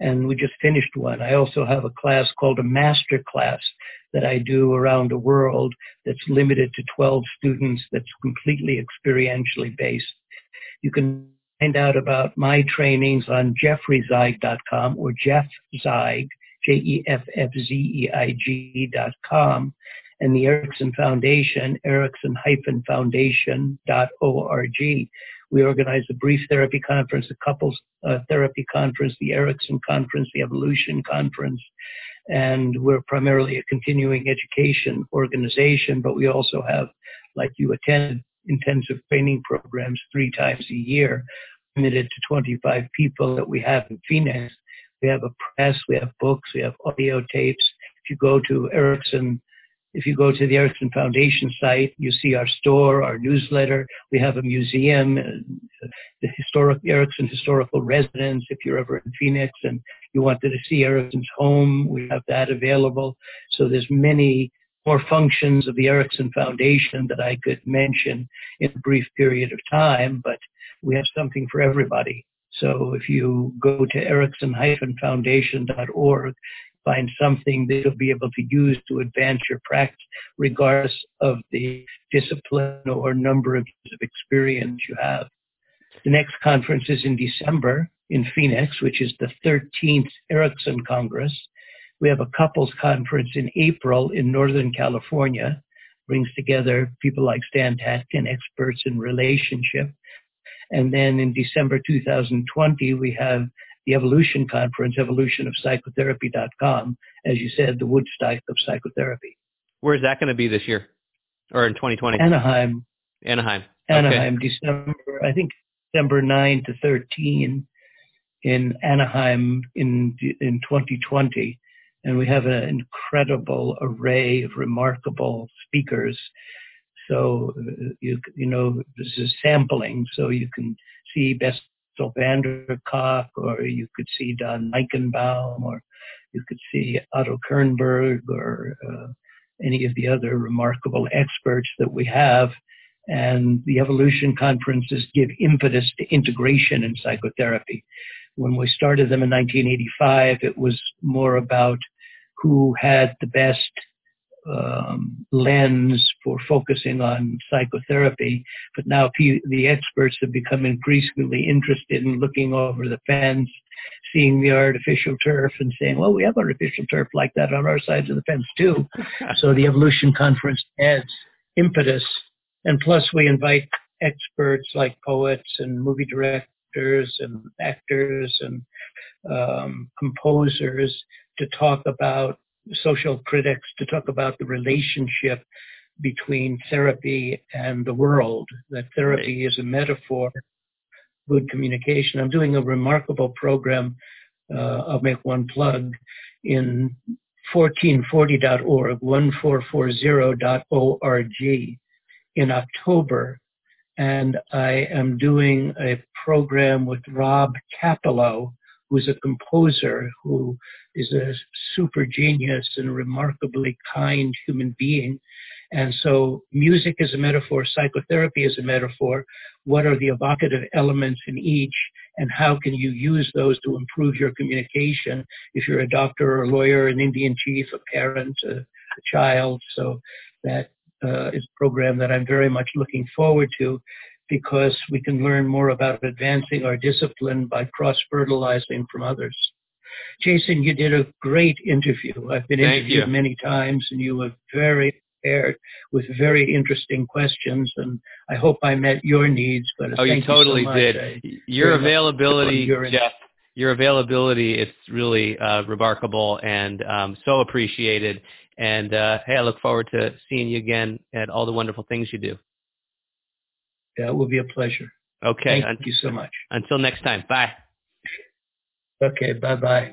[SPEAKER 3] And we just finished one. I also have a class called a master class that I do around the world that's limited to 12 students that's completely experientially based. You can find out about my trainings on jeffreyzeig.com or Jeff Zeig, J-E-F-F-Z-E-I-G and the Erickson Foundation, erickson-foundation.org. We organize a brief therapy conference, a couples uh, therapy conference, the Erickson conference, the Evolution conference, and we're primarily a continuing education organization, but we also have, like you attend, intensive training programs three times a year, limited to 25 people that we have in Phoenix. We have a press, we have books, we have audio tapes. If you go to Erickson if you go to the Erickson Foundation site, you see our store, our newsletter. We have a museum, uh, the historic Erickson Historical Residence. If you're ever in Phoenix and you wanted to see Erickson's home, we have that available. So there's many more functions of the Erickson Foundation that I could mention in a brief period of time, but we have something for everybody. So if you go to erickson-foundation.org, find something that you'll be able to use to advance your practice, regardless of the discipline or number of years of experience you have. The next conference is in December in Phoenix, which is the 13th Erickson Congress. We have a couples conference in April in Northern California, brings together people like Stan Tatkin, experts in relationship. And then in December 2020, we have the Evolution Conference, evolutionofpsychotherapy.com, as you said, the Woodstock of psychotherapy.
[SPEAKER 1] Where's that going to be this year or in 2020?
[SPEAKER 3] Anaheim.
[SPEAKER 1] Anaheim.
[SPEAKER 3] Anaheim, okay. December, I think December 9 to 13 in Anaheim in, in 2020. And we have an incredible array of remarkable speakers. So, uh, you, you know, this is sampling, so you can see best Bessel van der Kolk, or you could see Don Meichenbaum, or you could see Otto Kernberg, or uh, any of the other remarkable experts that we have. And the evolution conferences give impetus to integration in psychotherapy. When we started them in 1985, it was more about who had the best um, lens for focusing on psychotherapy, but now the experts have become increasingly interested in looking over the fence, seeing the artificial turf and saying, well, we have artificial turf like that on our sides of the fence too. so the Evolution Conference adds impetus. And plus we invite experts like poets and movie directors and actors and um, composers to talk about social critics to talk about the relationship between therapy and the world, that therapy is a metaphor, good communication. I'm doing a remarkable program, uh, I'll make one plug, in 1440.org, 1440.org in October. And I am doing a program with Rob Kapilow, who's a composer who is a super genius and a remarkably kind human being. And so music is a metaphor, psychotherapy is a metaphor. What are the evocative elements in each and how can you use those to improve your communication if you're a doctor or a lawyer, an Indian chief, a parent, a, a child. So that uh, is a program that I'm very much looking forward to because we can learn more about advancing our discipline by cross-fertilizing from others. Jason, you did a great interview. I've been
[SPEAKER 1] Thank
[SPEAKER 3] interviewed
[SPEAKER 1] you.
[SPEAKER 3] many times and you were very prepared with very interesting questions and I hope I met your needs. But
[SPEAKER 1] oh,
[SPEAKER 3] you
[SPEAKER 1] totally
[SPEAKER 3] you so
[SPEAKER 1] did.
[SPEAKER 3] I
[SPEAKER 1] your availability,
[SPEAKER 3] your
[SPEAKER 1] Jeff, your availability is really uh, remarkable and um, so appreciated. And uh, hey, I look forward to seeing you again at all the wonderful things you do.
[SPEAKER 3] Yeah, it will be a pleasure.
[SPEAKER 1] Okay.
[SPEAKER 3] Thank you so much.
[SPEAKER 1] Until next time. Bye.
[SPEAKER 3] Okay. Bye bye.